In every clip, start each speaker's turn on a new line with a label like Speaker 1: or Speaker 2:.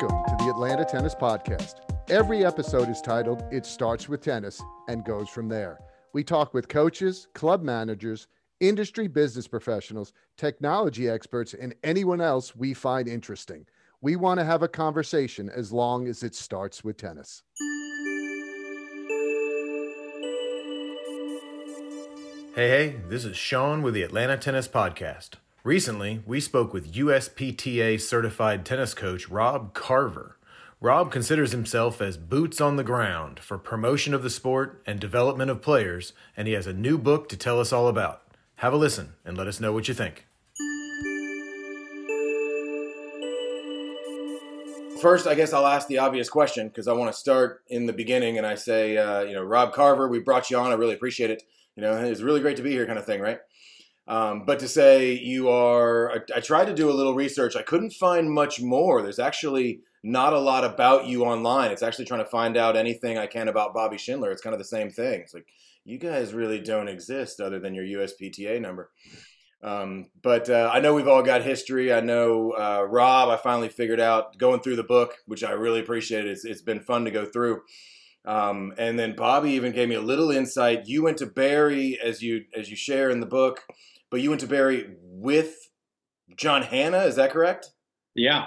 Speaker 1: Welcome to the Atlanta Tennis Podcast. Every episode is titled It Starts with Tennis and Goes From There. We talk with coaches, club managers, industry business professionals, technology experts, and anyone else we find interesting. We want to have a conversation as long as it starts with tennis.
Speaker 2: Hey, hey, this is Shaun with the Atlanta Tennis Podcast. Recently, we spoke with USPTA certified tennis coach Rob Carver. Rob considers himself as boots on the ground for promotion of the sport and development of players, and he has a new book to tell us all about. Have a listen and let us know what you think. First, I guess I'll ask the obvious question because I want to start in the beginning and I say, uh, you know, Rob Carver, we brought you on. I really appreciate it. You know, it's really great to be here, kind of thing, right? Um, but to say you are, I, I, tried to do a little research. I couldn't find much more. There's actually not a lot about you online. It's actually trying to find out anything I can about Bobby Schindler. It's kind of the same thing. It's like, you guys really don't exist other than your USPTA number. Um, but uh, I know we've all got history. I know uh, Rob, I finally figured out going through the book, which I really appreciate. It's, it's been fun to go through. Um, and then Bobby even gave me a little insight. You went to Barry as you as you share in the book but you went to Barry with John Hannah. Is that correct?
Speaker 3: Yeah,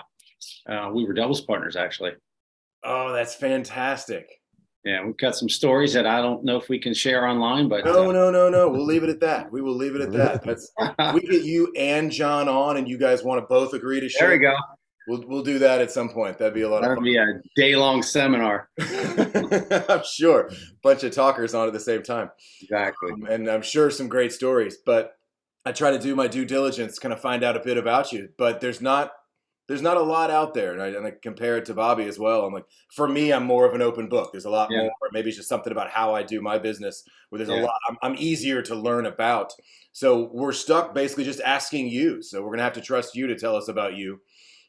Speaker 3: uh, we were doubles partners actually.
Speaker 2: Oh, that's fantastic.
Speaker 3: Yeah, we've got some stories that I don't know if we can share online, but
Speaker 2: no, uh, no, no, no. We'll leave it at that. We will leave it at that. That's we get you and John on, and you guys want to both agree to share.
Speaker 3: There we go.
Speaker 2: We'll we'll do that at some point. That'd be a lot
Speaker 3: That'd
Speaker 2: of fun.
Speaker 3: be a day long seminar.
Speaker 2: I'm sure. Bunch of talkers on at the same time.
Speaker 3: Exactly.
Speaker 2: Um, and I'm sure some great stories. But I try to do my due diligence, kind of find out a bit about you, but there's not there's not a lot out there, and I, and I compare it to Bobby as well. I'm like, for me, I'm more of an open book. There's a lot yeah. more. Maybe it's just something about how I do my business where there's yeah. a lot. I'm, I'm, easier to learn about. So we're stuck basically just asking you. So we're gonna have to trust you to tell us about you.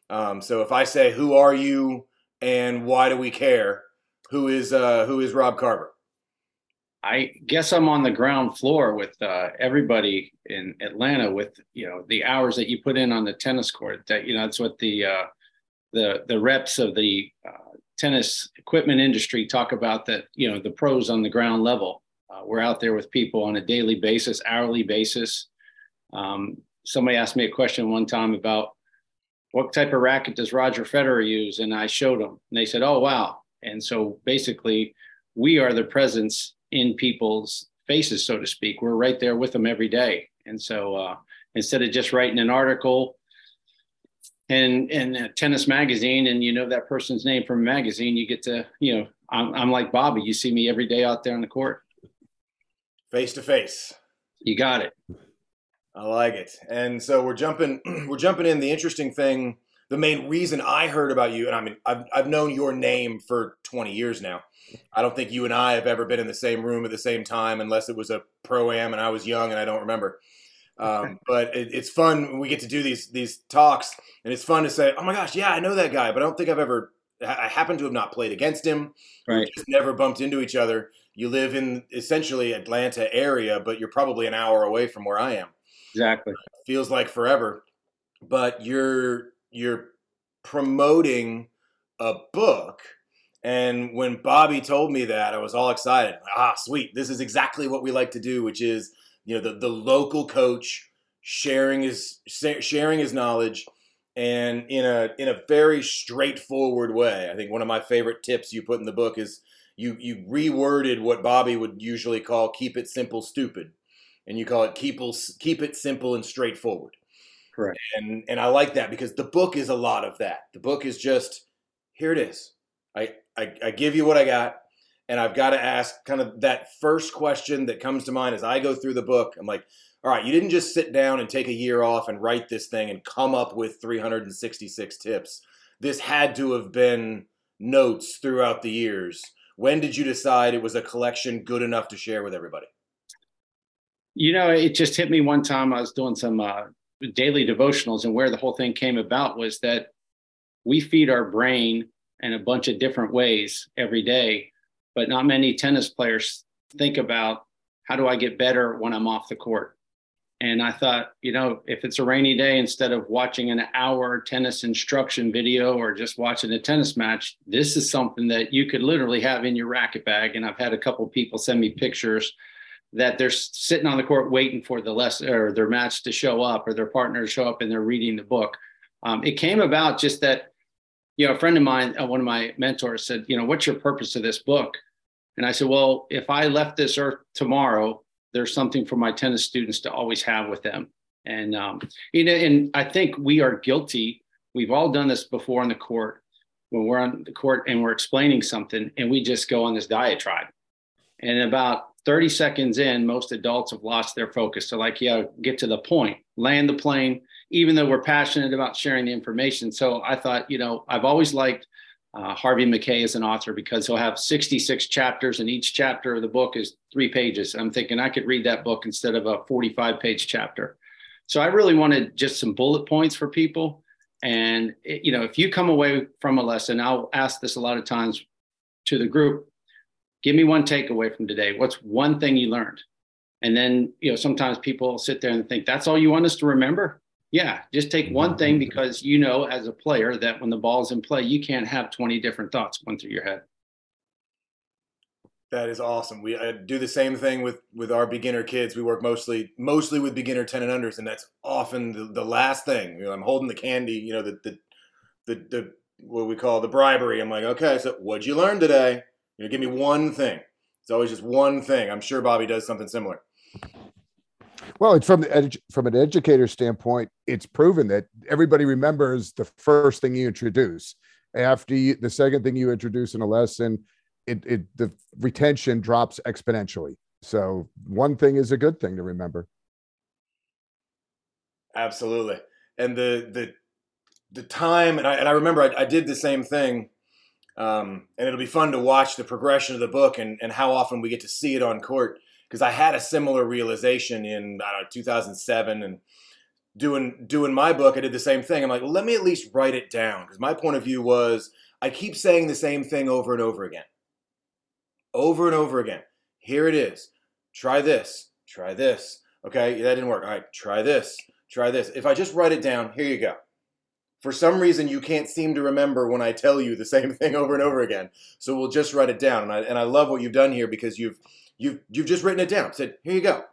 Speaker 2: Um, so if I say, who are you and why do we care? Who is uh, who is Rob Carver?
Speaker 3: I guess I'm on the ground floor with uh, everybody in Atlanta with you know the hours that you put in on the tennis court. That you know that's what the uh, the the reps of the uh, tennis equipment industry talk about. That you know the pros on the ground level. Uh, we're out there with people on a daily basis, hourly basis. Um, somebody asked me a question one time about what type of racket does Roger Federer use, and I showed them, and they said, "Oh wow!" And so basically, we are the presence in people's faces, so to speak. We're right there with them every day. And so uh, instead of just writing an article and in a tennis magazine and you know that person's name from a magazine, you get to, you know, I'm, I'm like Bobby. You see me every day out there on the court.
Speaker 2: Face to face.
Speaker 3: You got it.
Speaker 2: I like it. And so we're jumping we're jumping in. The interesting thing, the main reason I heard about you, and I mean I've I've known your name for 20 years now. I don't think you and I have ever been in the same room at the same time unless it was a pro am and I was young and I don't remember. Um, but it, it's fun when we get to do these these talks, and it's fun to say, "Oh my gosh, yeah, I know that guy," but I don't think I've ever. I happen to have not played against him.
Speaker 3: Right.
Speaker 2: just never bumped into each other. You live in essentially Atlanta area, but you're probably an hour away from where I am.
Speaker 3: Exactly.
Speaker 2: Feels like forever, but you're you're promoting a book and when Bobby told me that, I was all excited. Ah, sweet. This is exactly what we like to do, which is, you know, the, the local coach sharing his sharing his knowledge and in a in a very straightforward way. I think one of my favorite tips you put in the book is you you reworded what Bobby would usually call keep it simple stupid and you call it keep keep it simple and straightforward.
Speaker 3: Correct.
Speaker 2: And and I like that because the book is a lot of that. The book is just here it is. I I, I give you what I got, and I've got to ask kind of that first question that comes to mind as I go through the book. I'm like, all right, you didn't just sit down and take a year off and write this thing and come up with 366 tips. This had to have been notes throughout the years. When did you decide it was a collection good enough to share with everybody?
Speaker 3: You know, it just hit me one time. I was doing some uh, daily devotionals, and where the whole thing came about was that we feed our brain in a bunch of different ways every day. But not many tennis players think about how do I get better when I'm off the court? And I thought, you know, if it's a rainy day, instead of watching an hour tennis instruction video or just watching a tennis match, this is something that you could literally have in your racket bag. And I've had a couple people send me pictures that they're sitting on the court waiting for the lesson or their match to show up or their partner to show up and they're reading the book. Um, it came about just that, you know, a friend of mine, uh, one of my mentors said, you know, what's your purpose of this book? And I said, well, if I left this earth tomorrow, there's something for my tennis students to always have with them. And um, you know, and I think we are guilty. We've all done this before on the court when we're on the court and we're explaining something, and we just go on this diatribe. And about 30 seconds in, most adults have lost their focus. So, like, yeah, get to the point, land the plane, even though we're passionate about sharing the information. So, I thought, you know, I've always liked uh, Harvey Mackay as an author because he'll have 66 chapters, and each chapter of the book is three pages. I'm thinking I could read that book instead of a 45 page chapter. So I really wanted just some bullet points for people. And, it, you know, if you come away from a lesson, I'll ask this a lot of times to the group give me one takeaway from today. What's one thing you learned? And then, you know, sometimes people sit there and think that's all you want us to remember. Yeah, just take one thing mm-hmm. because you know as a player that when the ball's in play, you can't have 20 different thoughts going through your head.
Speaker 2: That is awesome. We I do the same thing with with our beginner kids. We work mostly mostly with beginner ten and unders, and that's often the, the last thing. You know, I'm holding the candy. You know, the the the, the what we call the bribery. I'm like, okay, so what'd you learn today? You know, give me one thing. It's always just one thing. I'm sure Bobby does something similar.
Speaker 1: Well, it's from the edu- from an educator standpoint, it's proven that everybody remembers the first thing you introduce. After you, the second thing you introduce in a lesson, it, it the retention drops exponentially. So one thing is a good thing to remember.
Speaker 2: Absolutely, and the the the time, and I and I remember I, I did the same thing. Um, and it'll be fun to watch the progression of the book and, and how often we get to see it on court because I had a similar realization in I don't know 2007 and doing doing my book. I did the same thing. I'm like, well, let me at least write it down because my point of view was I keep saying the same thing over and over again, over and over again. Here it is. Try this. Try this. Okay, that didn't work. All right, try this. Try this. If I just write it down, here you go. For some reason, you can't seem to remember when I tell you the same thing over and over again. So we'll just write it down. And I, and I love what you've done here because you've You've you've just written it down. Said, here you go.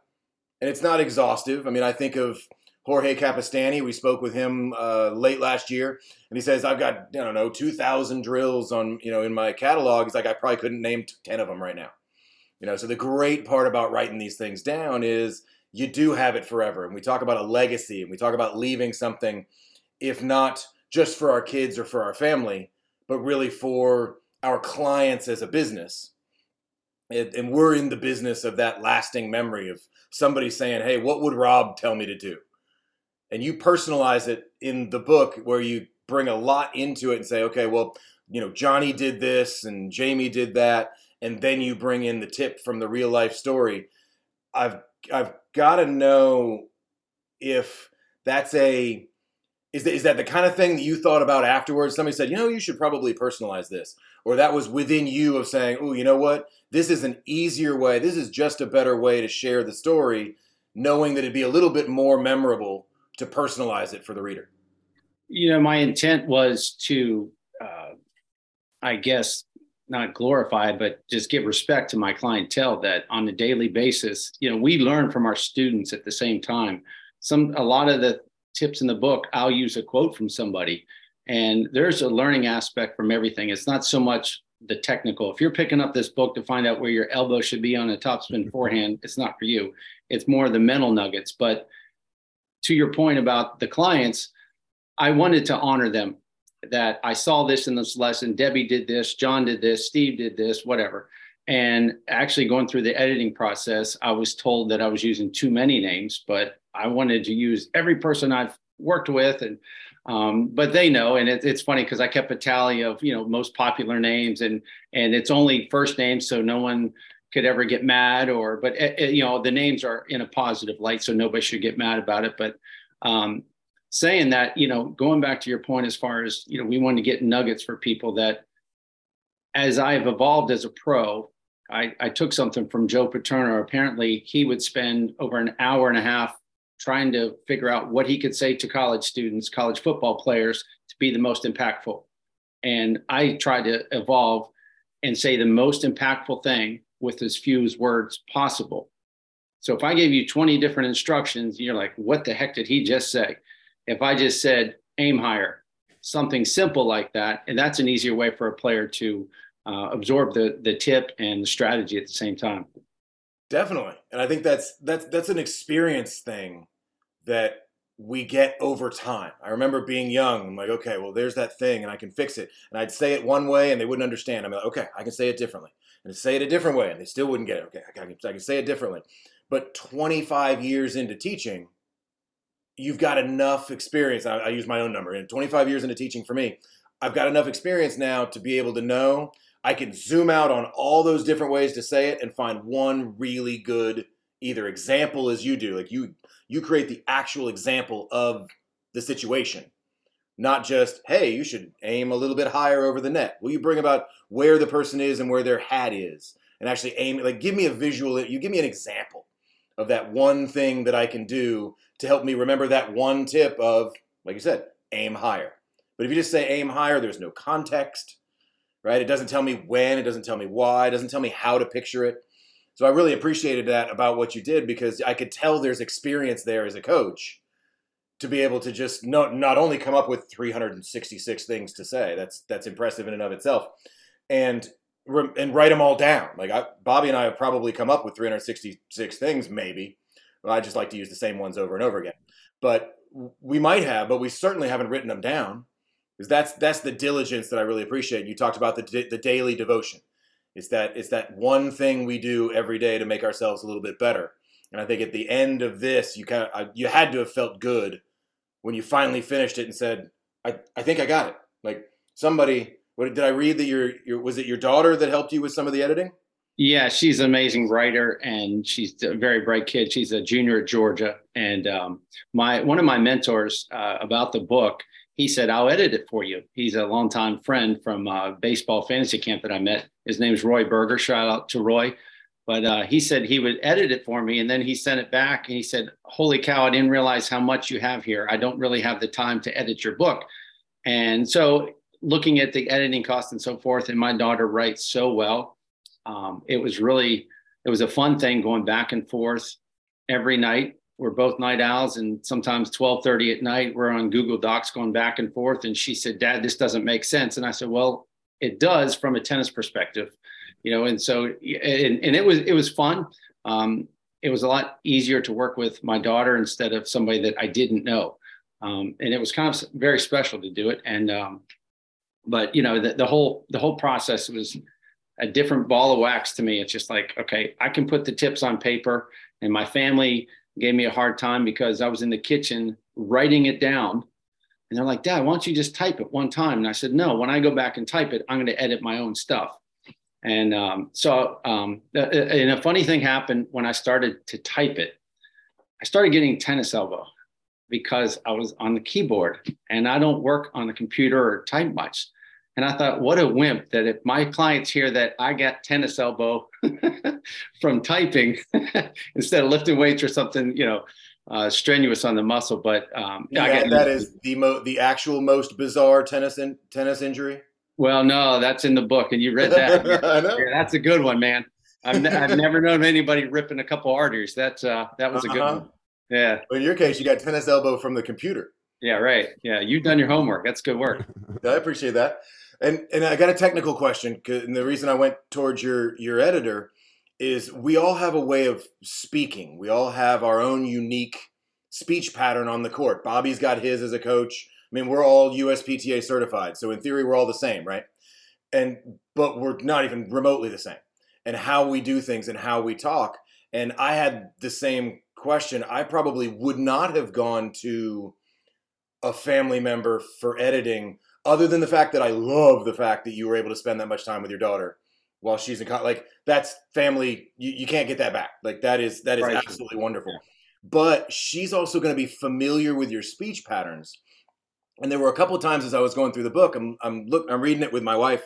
Speaker 2: And it's not exhaustive. I mean, I think of Jorge Capestany. We spoke with him uh, late last year, and he says, "I've got I don't know two thousand drills on you know in my catalog." He's like, "I probably couldn't name ten of them right now." You know, so the great part about writing these things down is you do have it forever. And we talk about a legacy, and we talk about leaving something, if not just for our kids or for our family, but really for our clients as a business and we're in the business of that lasting memory of somebody saying, "Hey, what would Rob tell me to do?" And you personalize it in the book where you bring a lot into it and say, "Okay, well, you know, Johnny did this and Jamie did that," and then you bring in the tip from the real life story. I've I've got to know if that's a is that, is that the kind of thing that you thought about afterwards? Somebody said, you know, you should probably personalize this. Or that was within you of saying, oh, you know what? This is an easier way. This is just a better way to share the story, knowing that it'd be a little bit more memorable to personalize it for the reader.
Speaker 3: You know, my intent was to, uh, I guess, not glorify, but just give respect to my clientele that on a daily basis, you know, we learn from our students at the same time. Some, a lot of the tips in the book, I'll use a quote from somebody. And there's a learning aspect from everything. It's not so much the technical. If you're picking up this book to find out where your elbow should be on a topspin mm-hmm. forehand, it's not for you. It's more the mental nuggets. But to your point about the clients, I wanted to honor them that I saw this in this lesson. Debbie did this, John did this, Steve did this, whatever. And actually, going through the editing process, I was told that I was using too many names, but I wanted to use every person I've worked with and um, but they know and it, it's funny because i kept a tally of you know most popular names and and it's only first names so no one could ever get mad or but eh, eh, you know the names are in a positive light so nobody should get mad about it. But um, saying that you know going back to your point as far as you know we want to get nuggets for people that as i've evolved as a pro I, I took something from joe paterno. Apparently he would spend over an hour and a half trying to figure out what he could say to college students, college football players to be the most impactful. And I tried to evolve and say the most impactful thing with as few words possible. So if I gave you 20 different instructions, you're like, what the heck did he just say? If I just said aim higher, something simple like that, and that's an easier way for a player to uh, absorb the the tip and the strategy at the same time.
Speaker 2: Definitely, and I think that's that's that's an experience thing that we get over time. I remember being young. I'm like, okay, well, there's that thing, and I can fix it. And I'd say it one way, and they wouldn't understand. I'm like, okay, I can say it differently, and say it a different way, and they still wouldn't get it. Okay, I can, I can say it differently. But 25 years into teaching, you've got enough experience. I, I use my own number. And 25 years into teaching for me, I've got enough experience now to be able to know I can zoom out on all those different ways to say it and find one really good either example as you do. Like you you create the actual example of the situation. Not just, hey, you should aim a little bit higher over the net. Will you bring about where the person is and where their hat is and actually aim like give me a visual you give me an example of that one thing that I can do to help me remember that one tip of, like you said, aim higher. But if you just say aim higher, there's no context, right? It doesn't tell me when, it doesn't tell me why, it doesn't tell me how to picture it. So I really appreciated that about what you did because I could tell there's experience there as a coach to be able to just not not only come up with 366 things to say. That's that's impressive in and of itself. And and write them all down. Like I, Bobby and I have probably come up with 366 things, maybe. Well, I just like to use the same ones over and over again. But we might have, but we certainly haven't written them down. Because that's that's the diligence that I really appreciate. You talked about the the daily devotion. It's that it's that one thing we do every day to make ourselves a little bit better. And I think at the end of this, you kind of you had to have felt good when you finally finished it and said, "I I think I got it." Like somebody what did I read that your your was it your daughter that helped you with some of the editing?
Speaker 3: Yeah, she's an amazing writer and she's a very bright kid. She's a junior at Georgia, and um, my one of my mentors uh, about the book, he said, "I'll edit it for you." He's a longtime friend from uh, baseball fantasy camp that I met. His name's Roy Berger. Shout out to Roy. But uh, he said he would edit it for me, and then he sent it back, and he said, "Holy cow! I didn't realize how much you have here. I don't really have the time to edit your book." And so looking at the editing costs and so forth, and my daughter writes so well. Um, it was really, it was a fun thing going back and forth every night. We're both night owls, and sometimes 12:30 at night we're on Google Docs going back and forth. And she said, "Dad, this doesn't make sense." And I said, "Well, it does from a tennis perspective, you know." And so, and, and it was it was fun. Um, it was a lot easier to work with my daughter instead of somebody that I didn't know. Um, and it was kind of very special to do it. And um, but you know the, the whole the whole process was a different ball of wax to me it's just like okay i can put the tips on paper and my family gave me a hard time because i was in the kitchen writing it down. And they're like dad why don't you just type it one time? And i said no when i go back and type it i'm going to edit my own stuff. And um, so um, and a funny thing happened when i started to type it. I started getting tennis elbow because I was on the keyboard and I don't work on the computer or type much. And I thought, what a wimp that if my clients hear that I got tennis elbow from typing instead of lifting weights or something, you know, uh, strenuous on the muscle. But um,
Speaker 2: yeah, that is the mo- the actual most bizarre tennis in- tennis injury.
Speaker 3: Well, no, that's in the book, and you read that. yeah, that's a good one, man. I've, n- I've never known anybody ripping a couple arteries. That's uh, that was a good uh-huh. one. Yeah.
Speaker 2: But in your case, you got tennis elbow from the computer.
Speaker 3: Yeah, right. Yeah, you've done your homework. That's good work.
Speaker 2: I appreciate that. And and I got a technical question, and the reason I went towards your your editor is we all have a way of speaking. We all have our own unique speech pattern on the court. Bobby's got his as a coach. I mean, we're all USPTA certified, so in theory, we're all the same, right? And but we're not even remotely the same. And how we do things and how we talk. And I had the same question, I probably would not have gone to a family member for editing, other than the fact that I love the fact that you were able to spend that much time with your daughter while she's in college. Like that's family. You, you can't get that back. Like that is that is right. absolutely wonderful. Yeah. But she's also going to be familiar with your speech patterns. And there were a couple of times as I was going through the book, I'm I'm look I'm reading it with my wife,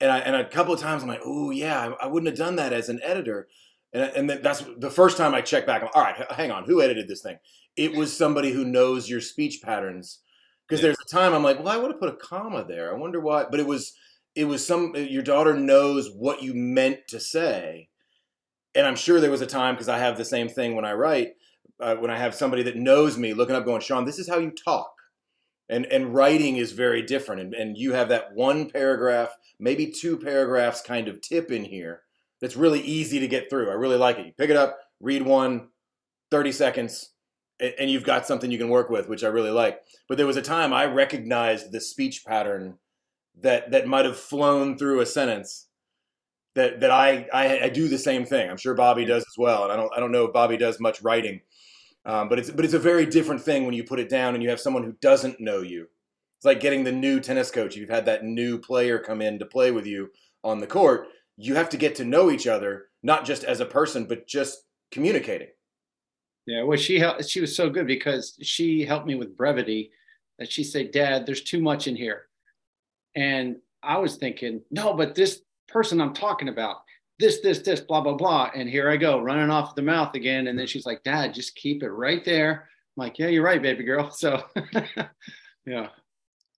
Speaker 2: and I and a couple of times I'm like, oh yeah, I, I wouldn't have done that as an editor And, and that's the first time I check back. I'm, all right, hang on, who edited this thing? It was somebody who knows your speech patterns. Because
Speaker 3: Yeah.
Speaker 2: there's a time I'm like, well, I would have put a comma there. I wonder why. But it was, it was some. Your daughter knows what you meant to say, and I'm sure there was a time because I have the same thing when I write. Uh, when I have somebody that knows me looking up, going, Shaun, this is how you talk. And and writing is very different. And, and you have that one paragraph, maybe two paragraphs kind of tip in here that's really easy to get through. I really like it. You pick it up, read one, 30 seconds, and you've got something you can work with, which I really like. But there was a time I recognized the speech pattern that that might have flown through a sentence that that I, I I do the same thing. I'm sure Bobby does as well, and I don't I don't know if Bobby does much writing, um, but it's but it's a very different thing when you put it down and you have someone who doesn't know you. It's like getting the new tennis coach. You've had that new player come in to play with you on the court. You have to get to know each other, not just as a person, but just communicating.
Speaker 3: Yeah, well, she helped. She was so good because she helped me with brevity. That she said, "Dad, there's too much in here," and I was thinking, "No, but this person I'm talking about, this, this, this, blah, blah, blah," and here I go running off the mouth again. And then she's like, "Dad, just keep it right there." I'm like, "Yeah, you're right, baby girl." So, yeah.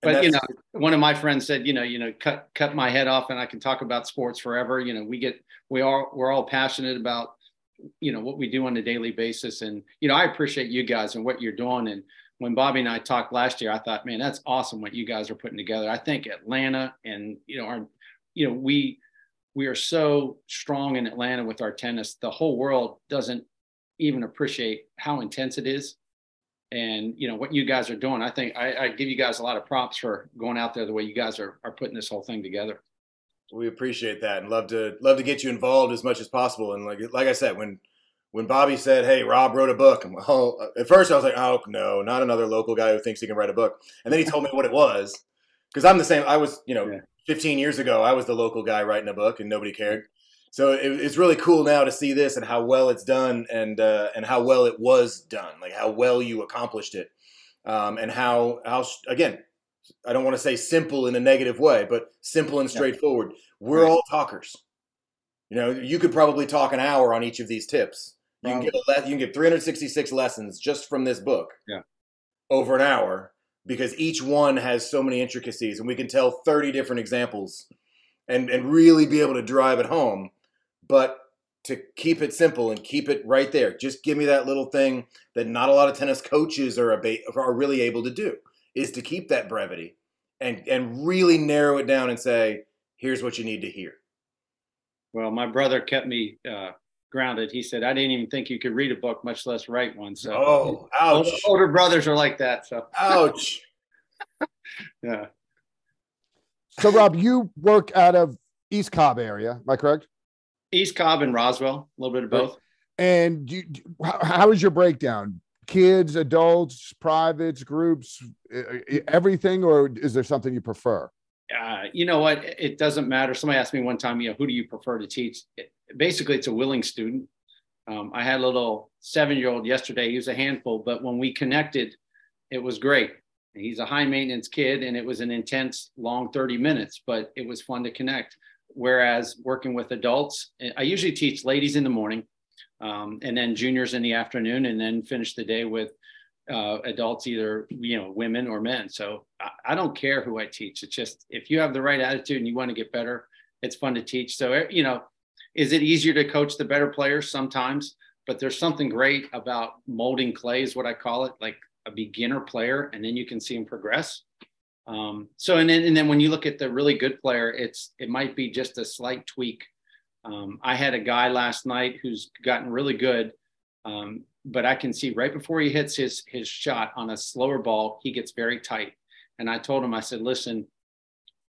Speaker 3: But you know, one of my friends said, you know, you know, cut cut my head off, and I can talk about sports forever. You know, we get we are we're all passionate about you know what we do on a daily basis. And you know i appreciate you guys and what you're doing. And when bobby and i talked last year i thought man that's awesome what you guys are putting together. I think atlanta and you know our you know we we are so strong in atlanta with our tennis. The whole world doesn't even appreciate how intense it is. And you know what you guys are doing i think i, I give you guys a lot of props for going out there the way you guys are, are putting this whole thing together
Speaker 2: We appreciate that and love to love to get you involved as much as possible. And like like I said, when when Bobby said, "Hey, Rob wrote a book," I'm, oh, at first I was like, "Oh no, not another local guy who thinks he can write a book." And then he told me what it was, because I'm the same. I was, you know,
Speaker 3: Yeah.
Speaker 2: 15 years ago, I was the local guy writing a book, and nobody cared. So it, it's really cool now to see this and how well it's done, and uh, and how well it was done, like how well you accomplished it, um, and how how again, I don't want to say simple in a negative way, but simple and straightforward. We're
Speaker 3: Right.
Speaker 2: all talkers. You know, you could probably talk an hour on each of these tips. You can get a le- you can get 366 lessons just from this book.
Speaker 3: Yeah.
Speaker 2: Over an hour because each one has so many intricacies and we can tell 30 different examples and and really be able to drive it home. But to keep it simple and keep it right there. Just give me that little thing that not a lot of tennis coaches are aba- are really able to do is to keep that brevity and and really narrow it down and say here's what you need to hear.
Speaker 3: Well, my brother kept me uh, grounded. He said, I didn't even think you could read a book, much less write one. So,
Speaker 2: Oh,
Speaker 3: older,
Speaker 2: ouch.
Speaker 3: older brothers are like that. So,
Speaker 2: Ouch.
Speaker 3: yeah.
Speaker 1: So, Rob, you work out of East Cobb area, am I correct?
Speaker 3: East Cobb and Roswell, a little bit of both.
Speaker 1: And you, how, how is your breakdown? Kids, adults, privates, groups, everything, or is there something you prefer?
Speaker 3: Uh, you know what? It doesn't matter. Somebody asked me one time, you know, who do you prefer to teach? It, basically, it's a willing student. Um, I had a little seven year old yesterday. He was a handful, but when we connected, it was great. He's a high maintenance kid, and it was an intense, long 30 minutes, but it was fun to connect. Whereas working with adults, I usually teach ladies in the morning um, and then juniors in the afternoon, and then finish the day with uh, adults, either you know women or men. So I, I don't care who I teach. It's just if you have the right attitude and you want to get better, it's fun to teach. So eh, you know, is it easier to coach the better players sometimes? But there's something great about molding clay, is what I call it, like a beginner player, and then you can see them progress. Um, so and then and then when you look at the really good player, it's it might be just a slight tweak. Um, I had a guy last night who's gotten really good, um, but I can see right before he hits his his shot on a slower ball, he gets very tight. And I told him, I said, listen,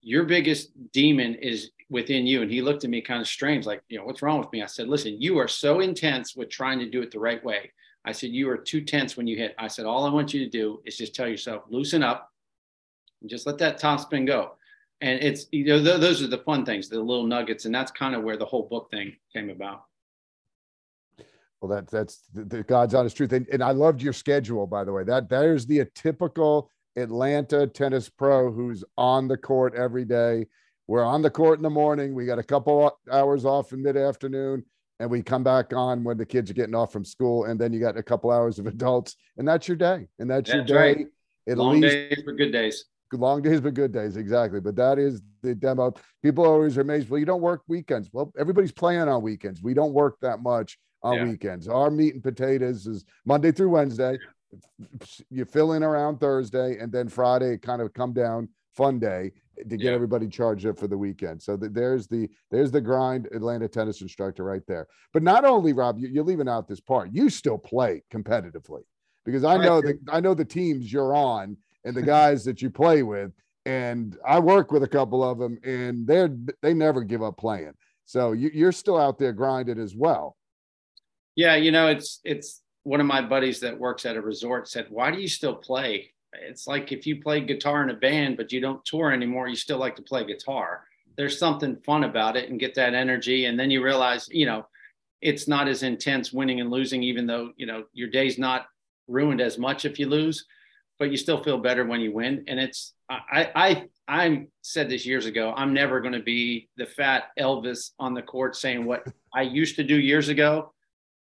Speaker 3: your biggest demon is within you. And he looked at me kind of strange, like, you know, what's wrong with me? I said, listen, you are so intense with trying to do it the right way. I said, you are too tense when you hit. I said, all I want you to do is just tell yourself, loosen up and just let that top spin go. And it's, you know, th- those are the fun things, the little nuggets. And that's kind of where the whole book thing came about.
Speaker 1: Well, that that's the, the God's honest truth, and, and I loved your schedule, by the way. That there's the typical Atlanta tennis pro who's on the court every day. We're on the court in the morning. We got a couple hours off in mid afternoon, and we come back on when the kids are getting off from school, and then you got a couple hours of adults, and that's your day, and that's, that's your day. Right.
Speaker 3: At Long least, days for good days.
Speaker 1: Long days but good days, exactly. But that is the demo. People always are amazed. Well, you don't work weekends. Well, everybody's playing on weekends. We don't work that much on yeah. weekends. Our meat and potatoes is Monday through Wednesday. You fill in around Thursday, and then Friday kind of come down fun day to get yeah. everybody charged up for the weekend. So the, there's the there's the grind Atlanta tennis instructor right there. But not only Rob, you, are leaving out this part. You still play competitively because I know the I know the teams you're on and the guys that you play with, and I work with a couple of them, and they're they never give up playing. So you, you're still out there grinding as well.
Speaker 3: Yeah, you know it's it's one of my buddies that works at a resort said, "Why do you still play?" it's like if you play guitar in a band but you don't tour anymore you still like to play guitar. There's something fun about it and get that energy and then you realize you know it's not as intense winning and losing even though you know your day's not ruined as much if you lose but you still feel better when you win. And it's i i i said this years ago i'm never going to be the fat elvis on the court saying what i used to do years ago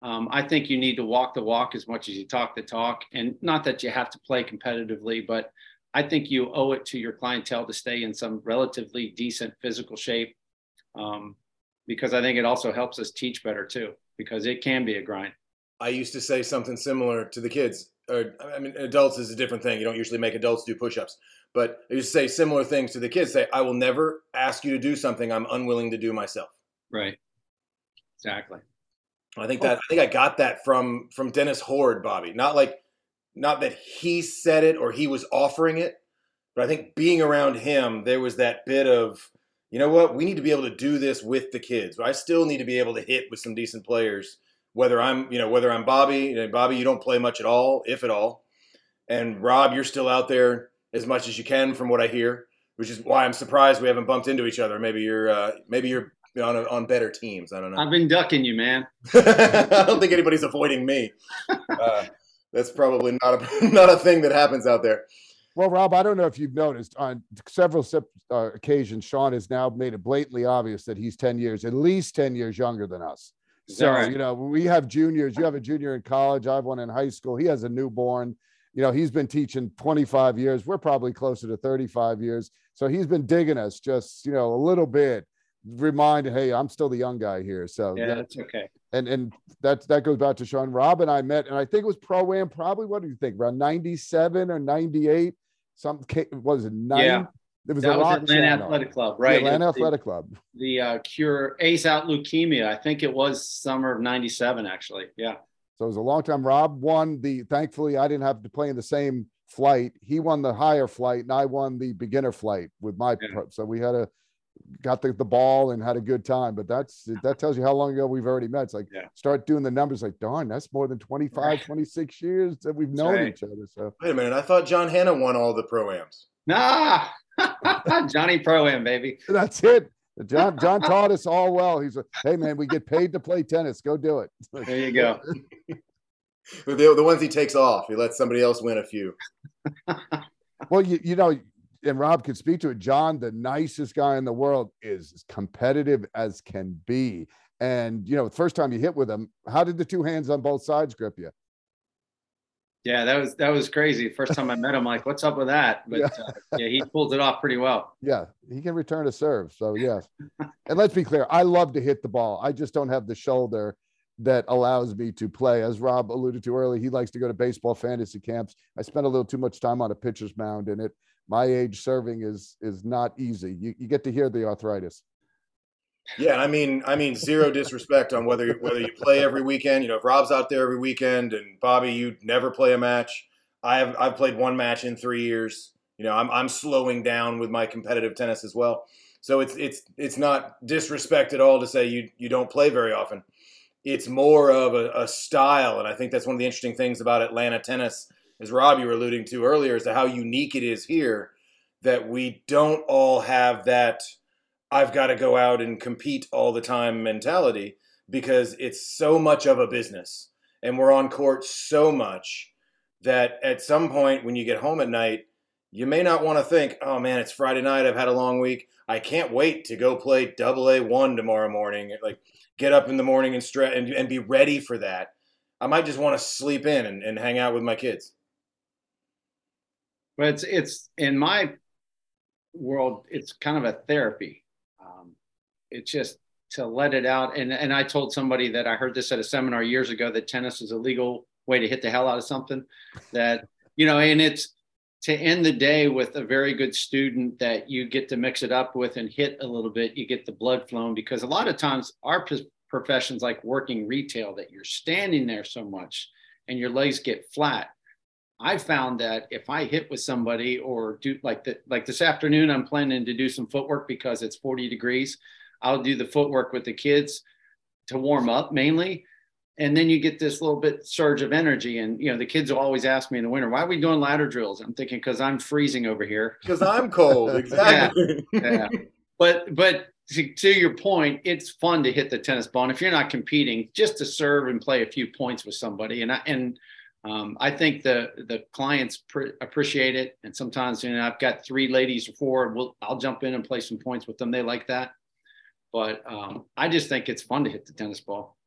Speaker 3: um, I think you need to walk the walk as much as you talk the talk. And not that you have to play competitively, but I think you owe it to your clientele to stay in some relatively decent physical shape um, because I think it also helps us teach better too, because it can be a grind.
Speaker 2: I used to say something similar to the kids. Or, I mean, adults is a different thing. You don't usually make adults do push ups. But I used to say similar things to the kids say, I will never ask you to do something I'm unwilling to do myself.
Speaker 3: Right. Exactly.
Speaker 2: I think that I think I got that from from Dennis Horde, Bobby. Not like not that he said it or he was offering it, but I think being around him, there was that bit of, you know what, we need to be able to do this with the kids. But I still need to be able to hit with some decent players. Whether I'm, you know, whether I'm Bobby, you know, Bobby, you don't play much at all, if at all, and Rob, you're still out there as much as you can, from what I hear, which is why I'm surprised we haven't bumped into each other. Maybe you're, uh, maybe you're on a, on better teams. I don't know.
Speaker 3: I've been ducking you, man.
Speaker 2: I don't think anybody's avoiding me. Uh, that's probably not a not a thing that happens out there.
Speaker 1: Well, Rob, I don't know if you've noticed on several uh, occasions, Shaun has now made it blatantly obvious that he's 10 years, at least 10 years younger than us. So, right? you know, we have juniors. You have a junior in college. I have one in high school. He has a newborn. You know, he's been teaching 25 years. We're probably closer to 35 years. So he's been digging us just, you know, a little bit reminded, hey, I'm still the young guy here. So
Speaker 3: yeah, that's okay.
Speaker 1: And and that that goes back to Shaun. Rob and I met, and I think it was pro am. Probably what do you think? Around '97 or '98? Some was it? Nine?
Speaker 3: Yeah. It was, that was Atlanta Athletic Club, right?
Speaker 1: The Atlanta Athletic Club.
Speaker 3: The uh, cure ace out leukemia. I think it was summer of '97, actually. Yeah.
Speaker 1: So it was a long time. Rob won the. Thankfully, I didn't have to play in the same flight. He won the higher flight, and I won the beginner flight with my. Yeah. So we had a got the, the ball and had a good time. But that's that tells you how long ago we've already met. It's like yeah. start doing the numbers like darn, that's more than 25, 26 years that we've known right. each other. So
Speaker 2: wait a minute. I thought John Hanna won all the proams.
Speaker 3: Nah, Johnny Pro Am, baby.
Speaker 1: That's it. John John taught us all well. He's like, hey man, we get paid to play tennis. Go do it.
Speaker 3: There you go.
Speaker 2: the, the ones he takes off, he lets somebody else win a few.
Speaker 1: well, you you know, and Rob could speak to it. John, the nicest guy in the world, is competitive as can be. And you know, the first time you hit with him, how did the two hands on both sides grip you?
Speaker 3: Yeah, that was that was crazy. First time I met him, like, what's up with that? But yeah, uh, yeah he pulled it off pretty well.
Speaker 1: Yeah, he can return a serve. So yes, and let's be clear, I love to hit the ball. I just don't have the shoulder that allows me to play. As Rob alluded to earlier, he likes to go to baseball fantasy camps. I spend a little too much time on a pitcher's mound, and it my age serving is is not easy. You, you get to hear the arthritis.
Speaker 2: Yeah, I mean, I mean, zero disrespect on whether whether you play every weekend. You know, if Rob's out there every weekend and Bobby, you never play a match. I have I've played one match in three years. You know, I'm I'm slowing down with my competitive tennis as well. So it's it's it's not disrespect at all to say you you don't play very often. It's more of a, a style, and I think that's one of the interesting things about Atlanta tennis as Rob you were alluding to earlier, as to how unique it is here that we don't all have that I've got to go out and compete all the time mentality because it's so much of a business and we're on court so much that at some point when you get home at night, you may not want to think, oh man, it's Friday night. I've had a long week. I can't wait to go play double A one tomorrow morning. Like get up in the morning and stretch and, and be ready for that. I might just want to sleep in and, and hang out with my kids.
Speaker 3: But it's it's in my world, it's kind of a therapy. Um, it's just to let it out. And and I told somebody that I heard this at a seminar years ago that tennis is a legal way to hit the hell out of something. That you know, and it's to end the day with a very good student that you get to mix it up with and hit a little bit. You get the blood flowing because a lot of times our professions like working retail that you're standing there so much and your legs get flat. I found that if I hit with somebody or do like the, like this afternoon, I'm planning to do some footwork because it's 40 degrees. I'll do the footwork with the kids to warm up mainly. And then you get this little bit surge of energy. And, you know, the kids will always ask me in the winter, why are we doing ladder drills? I'm thinking, because I'm freezing over here.
Speaker 2: Because I'm cold. Exactly.
Speaker 3: yeah. yeah. But, but to, to, your point, it's fun to hit the tennis ball. And if you're not competing, just to serve and play a few points with somebody. And I, and, um, I think the the clients pr- appreciate it, and sometimes you know I've got three ladies or four. We'll, I'll jump in and play some points with them. They like that. But um, I just think it's fun to hit the tennis ball.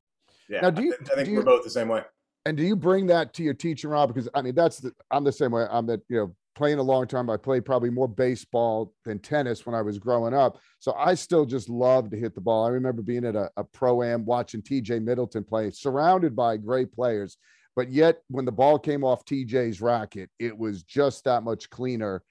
Speaker 2: Yeah, now, do you, I think, we're both the same way.
Speaker 1: And do you bring that to your teaching, Rob? Because I mean, that's the I'm the same way. I'm that you know playing a long time. I played probably more baseball than tennis when I was growing up. So I still just love to hit the ball. I remember being at a, a pro am watching TJ Middleton play, surrounded by great players. But yet, when the ball came off TJ's racket, it was just that much cleaner.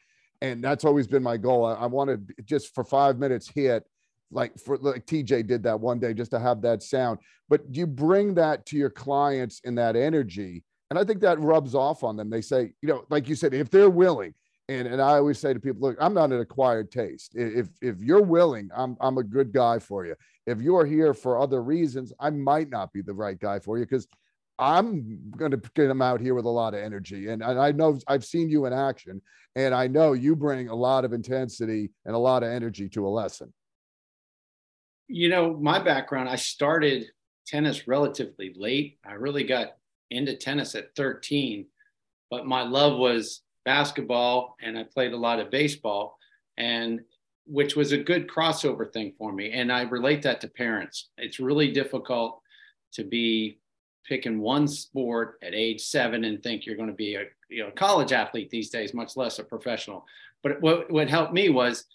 Speaker 1: And that's always been my goal. I, I wanted just for five minutes hit like for like TJ did that one day just to have that sound. But you bring that to your clients in that energy. And I think that rubs off on them. They say, you know, like you said, if they're willing, and, and I always say to people, look, I'm not an acquired taste. If if you're willing, I'm I'm a good guy for you. If you're here for other reasons, I might not be the right guy for you because I'm going to get them out here with a lot of energy. And, and I know I've seen you in action, and I know you bring a lot of intensity and a lot of energy to a lesson
Speaker 3: you know, my background, I started tennis relatively late. I really got into tennis at 13, but my love was basketball and I played a lot of baseball and which was a good crossover thing for me. And I relate that to parents. It's really difficult to be picking one sport at age seven and think you're going to be a you know college athlete these days, much less a professional. But what, what helped me was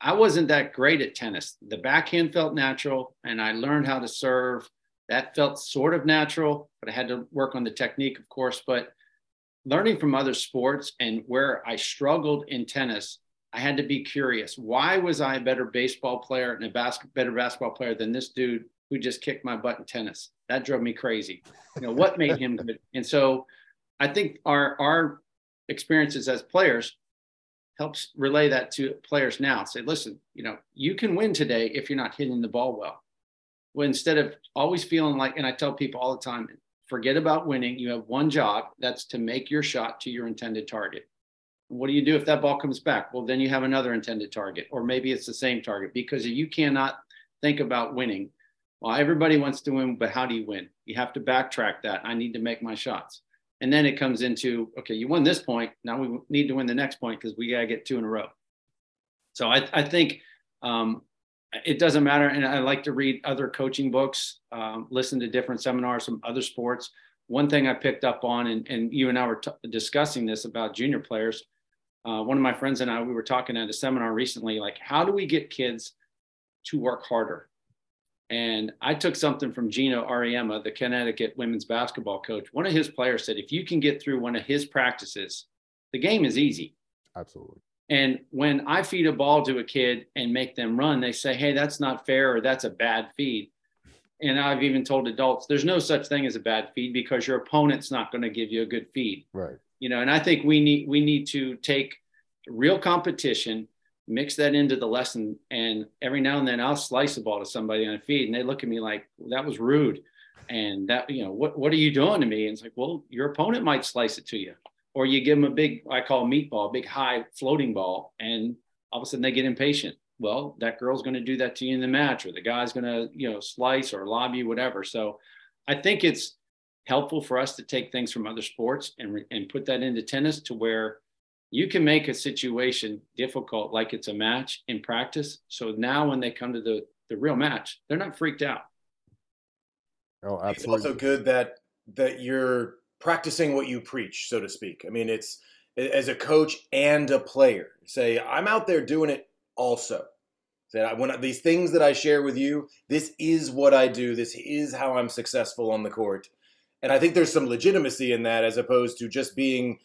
Speaker 3: I wasn't that great at tennis. The backhand felt natural, and I learned how to serve. That felt sort of natural, but I had to work on the technique, of course. But learning from other sports and where I struggled in tennis, I had to be curious. Why was I a better baseball player and a bas- better basketball player than this dude who just kicked my butt in tennis? That drove me crazy. You know, what made him good? And so I think our our experiences as players helps relay that to players now. Say, listen, you know, you can win today if you're not hitting the ball well. Well, instead of always feeling like, and I tell people all the time, forget about winning. You have one job that's to make your shot to your intended target. What do you do if that ball comes back? Well, then you have another intended target, or maybe it's the same target because you cannot think about winning. Well, everybody wants to win, but how do you win? You have to backtrack that. I need to make my shots. And then it comes into, okay, you won this point. Now we need to win the next point because we got to get two in a row. So I, I think um, it doesn't matter. And I like to read other coaching books, um, listen to different seminars from other sports. One thing I picked up on, and, and you and I were t- discussing this about junior players. Uh, one of my friends and I, we were talking at a seminar recently, like, how do we get kids to work harder? And I took something from Geno Auriemma, the Connecticut women's basketball coach. One of his players said, if you can get through one of his practices, the game is easy.
Speaker 1: Absolutely.
Speaker 3: And when I feed a ball to a kid and make them run, they say, hey, that's not fair or that's a bad feed. And I've even told adults, there's no such thing as a bad feed because your opponent's not going to give you a good feed.
Speaker 1: Right.
Speaker 3: You know, and I think we need we need to take real competition mix that into the lesson. And every now and then I'll slice a ball to somebody on a feed and they look at me like that was rude. And that, you know, what, what are you doing to me? And it's like, well, your opponent might slice it to you. Or you give them a big, I call meatball, big high floating ball, and all of a sudden they get impatient. Well, that girl's going to do that to you in the match, or the guy's going to, you know, slice or lob you, whatever. So I think it's helpful for us to take things from other sports and, and put that into tennis to where you can make a situation difficult like it's a match in practice. So now when they come to the, the real match, they're not freaked out.
Speaker 1: Oh, absolutely.
Speaker 2: It's also good that that you're practicing what you preach, so to speak. I mean, it's as a coach and a player. Say, I'm out there doing it also. Say, when these things that I share with you, this is what I do. This is how I'm successful on the court. And I think there's some legitimacy in that as opposed to just being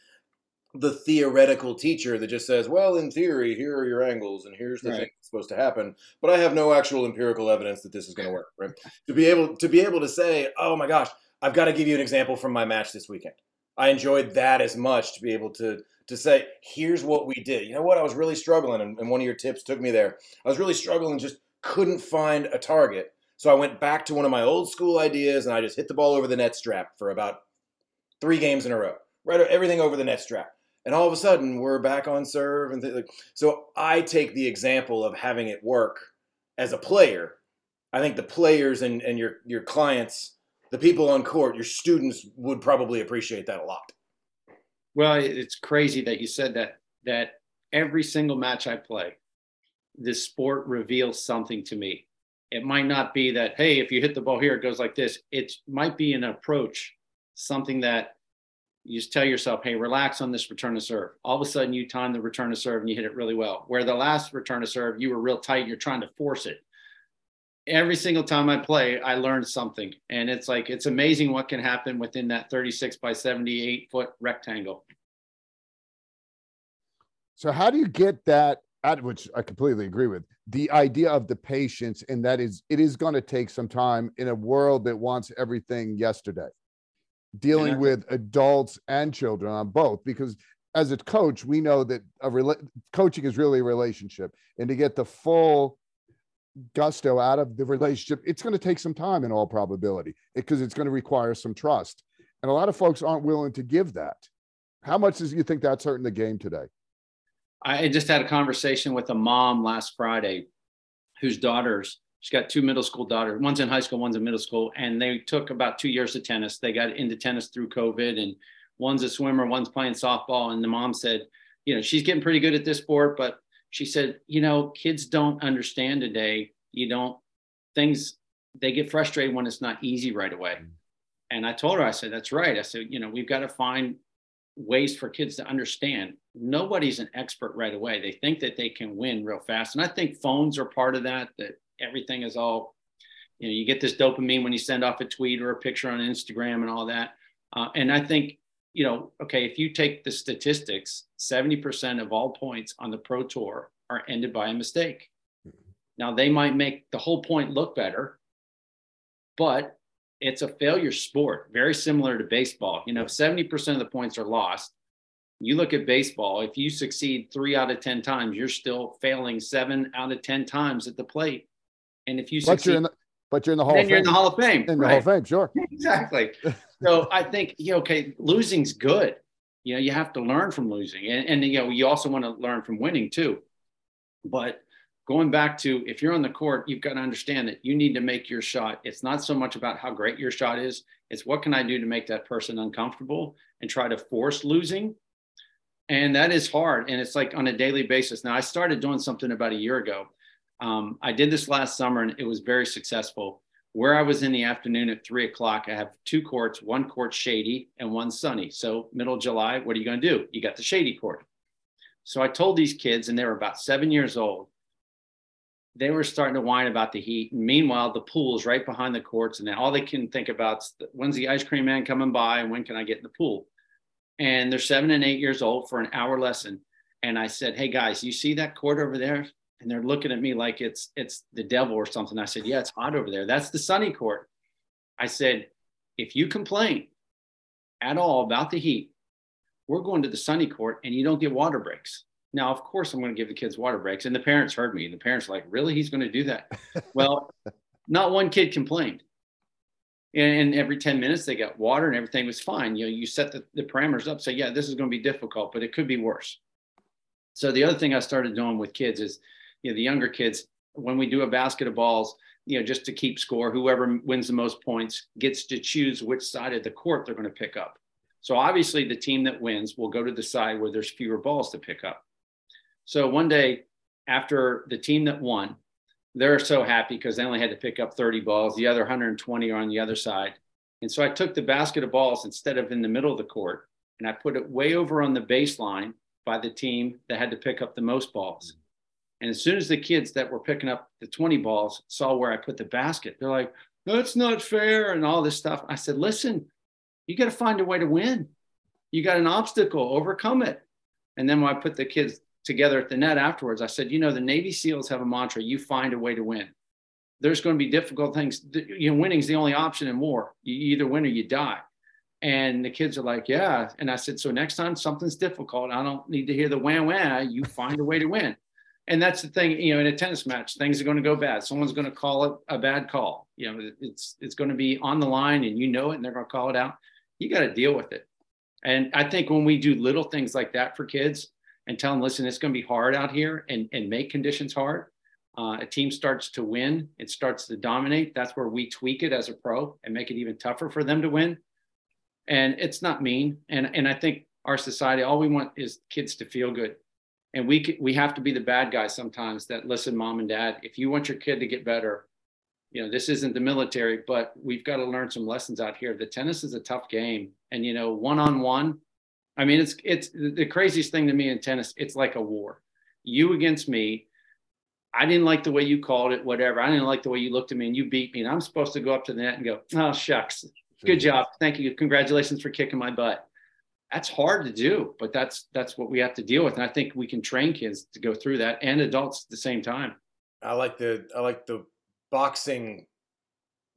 Speaker 2: the theoretical teacher that just says, well, in theory, here are your angles and here's the right. thing that's supposed to happen, but I have no actual empirical evidence that this is going to work, right? to be able to be able to say, oh my gosh, I've got to give you an example from my match this weekend. I enjoyed that as much to be able to to say, here's what we did. You know what? I was really struggling, and, and one of your tips took me there. I was really struggling, just couldn't find a target. So I went back to one of my old school ideas, and I just hit the ball over the net strap for about three games in a row. Right, everything over the net strap and all of a sudden we're back on serve and like so i take the example of having it work as a player. I think the players and, and your your clients the people on court your students would probably appreciate that a lot.
Speaker 3: Well it's crazy that you said that that every single match i play this sport reveals something to me. It might not be that hey if you hit the ball here it goes like this. It might be an approach something that you just tell yourself, hey, relax on this return to serve. All of a sudden, you time the return to serve and you hit it really well. Where the last return to serve, you were real tight, you're trying to force it. Every single time I play, I learned something. And it's like, it's amazing what can happen within that 36 by 78 foot rectangle.
Speaker 1: So, how do you get that? At which I completely agree with the idea of the patience, and that is it is going to take some time in a world that wants everything yesterday dealing with adults and children on both because as a coach we know that a rela- coaching is really a relationship and to get the full gusto out of the relationship it's going to take some time in all probability because it, it's going to require some trust and a lot of folks aren't willing to give that. How much does you think that's hurting the game today?
Speaker 3: I just had a conversation with a mom last friday whose daughters She's got two middle school daughters. One's in high school, one's in middle school, and they took about two years of tennis. They got into tennis through COVID, and one's a swimmer, one's playing softball. And the mom said, you know, she's getting pretty good at this sport, but she said, you know, kids don't understand today. You don't things they get frustrated when it's not easy right away. And I told her, I said, that's right. I said, you know, we've got to find ways for kids to understand. Nobody's an expert right away. They think that they can win real fast. And I think phones are part of that, that everything is all you know you get this dopamine when you send off a tweet or a picture on instagram and all that. Uh, and i think you know okay if you take the statistics 70% of all points on the pro tour are ended by a mistake. Now they might make the whole point look better but it's a failure sport very similar to baseball. You know 70% of the points are lost. You look at baseball if you succeed three out of ten times you're still failing seven out of ten times at the plate and if you
Speaker 1: but succeed, you're in the, but you're in the Hall
Speaker 3: then
Speaker 1: of
Speaker 3: you're
Speaker 1: Fame.
Speaker 3: in the Hall of Fame.
Speaker 1: In right? the Hall of Fame, sure.
Speaker 3: exactly. so I think, you know, okay, losing's good. You know, you have to learn from losing. And, and you know, you also want to learn from winning too. But going back to if you're on the court, you've got to understand that you need to make your shot. It's not so much about how great your shot is, it's what can I do to make that person uncomfortable and try to force losing. And that is hard. And it's like on a daily basis. Now, I started doing something about a year ago um, I did this last summer and it was very successful. Where I was in the afternoon at three o'clock, I have two courts, one court shady and one sunny. So, middle July, what are you going to do? You got the shady court. So, I told these kids, and they were about seven years old, they were starting to whine about the heat. Meanwhile, the pool is right behind the courts, and all they can think about is when's the ice cream man coming by and when can I get in the pool? And they're seven and eight years old for an hour lesson. And I said, Hey guys, you see that court over there? And they're looking at me like it's it's the devil or something. I said, "Yeah, it's hot over there. That's the sunny court." I said, "If you complain at all about the heat, we're going to the sunny court, and you don't get water breaks." Now, of course, I'm going to give the kids water breaks, and the parents heard me. And the parents were like, "Really? He's going to do that?" well, not one kid complained. And, every 10 minutes they got water and everything was fine. You know, you set the, the parameters up, say, yeah, this is going to be difficult, but it could be worse. So the other thing I started doing with kids is you know the younger kids when we do a basket of balls you know just to keep score whoever wins the most points gets to choose which side of the court they're going to pick up So obviously, the team that wins will go to the side where there's fewer balls to pick up. So one day, after the team that won, they're so happy because they only had to pick up 30 balls. The other 120 are on the other side. And so I took the basket of balls instead of in the middle of the court and I put it way over on the baseline by the team that had to pick up the most balls. And as soon as the kids that were picking up the 20 balls saw where I put the basket, they're like, that's not fair and all this stuff. I said, listen, you got to find a way to win. You got an obstacle, overcome it. And then when I put the kids together at the net afterwards, I said, you know, the Navy SEALs have a mantra you find a way to win. There's going to be difficult things. You know, winning is the only option in war. You either win or you die. And the kids are like, yeah. And I said, so next time something's difficult, I don't need to hear the wham wham. You find a way to win. And that's the thing, you know, in a tennis match, things are going to go bad. Someone's going to call it a bad call. You know, it's it's going to be on the line, and you know it, and they're going to call it out. You got to deal with it. And I think when we do little things like that for kids and tell them, listen, it's going to be hard out here, and and make conditions hard. Uh, a team starts to win, it starts to dominate. That's where we tweak it as a pro and make it even tougher for them to win and it's not mean and and i think our society all we want is kids to feel good and we we have to be the bad guys sometimes that listen mom and dad if you want your kid to get better you know this isn't the military but we've got to learn some lessons out here the tennis is a tough game and you know one on one i mean it's it's the craziest thing to me in tennis it's like a war you against me I didn't like the way you called it, whatever. I didn't like the way you looked at me and you beat me. And I'm supposed to go up to the net and go, oh, shucks. Good job. Thank you. Congratulations for kicking my butt. That's hard to do, but that's that's what we have to deal with. And I think we can train kids to go through that and adults at the same time.
Speaker 2: I like the I like the boxing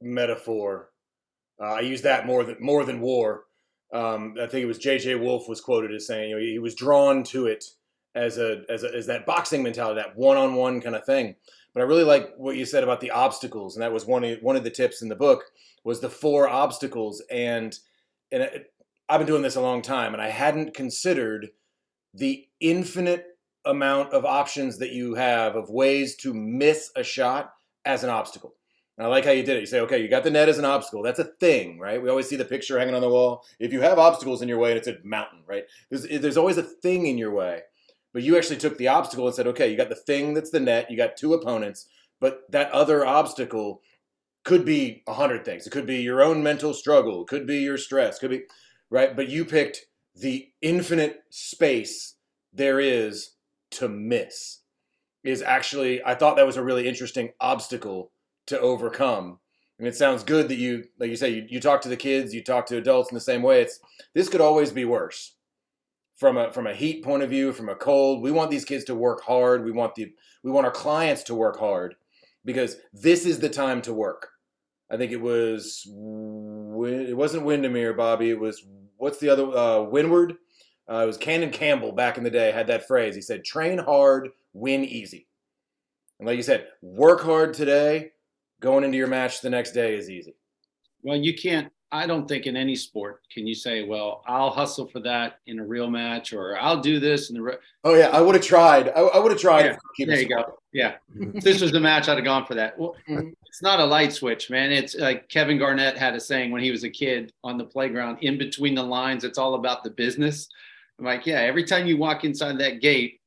Speaker 2: metaphor. Uh, I use that more than more than war. Um, I think it was J.J. Wolf was quoted as saying you know, he was drawn to it as a as a, as that boxing mentality, that one on one kind of thing. But I really like what you said about the obstacles, and that was one of one of the tips in the book was the four obstacles. And and I've been doing this a long time, and I hadn't considered the infinite amount of options that you have of ways to miss a shot as an obstacle. And I like how you did it. You say, okay, you got the net as an obstacle. That's a thing, right? We always see the picture hanging on the wall. If you have obstacles in your way and it's a mountain, right? There's, there's always a thing in your way. But you actually took the obstacle and said, okay, you got the thing that's the net, you got two opponents, but that other obstacle could be a hundred things. It could be your own mental struggle, it could be your stress, could be right. But you picked the infinite space there is to miss. Is actually, I thought that was a really interesting obstacle to overcome. Mean, it sounds good that you, like you say, you, you talk to the kids, you talk to adults in the same way. It's this could always be worse from a from a heat point of view, from a cold. We want these kids to work hard. We want the we want our clients to work hard because this is the time to work. I think it was it wasn't Windermere, Bobby. It was what's the other uh, Windward? Uh, it was Cannon Campbell back in the day had that phrase. He said, "Train hard, win easy." And like you said, work hard today. Going into your match the next day is easy.
Speaker 3: Well, you can't I don't think in any sport can you say, well, I'll hustle for that in a real match or I'll do this in the. Re-.
Speaker 2: Oh, yeah. I would have tried. I, I would have tried.
Speaker 3: Yeah. There you sport. go. Yeah. if this was the match, I'd have gone for that. Well, mm-hmm. it's not a light switch, man. It's like Kevin Garnett had a saying when he was a kid on the playground in between the lines, it's all about the business. I'm like, yeah, every time you walk inside that gate,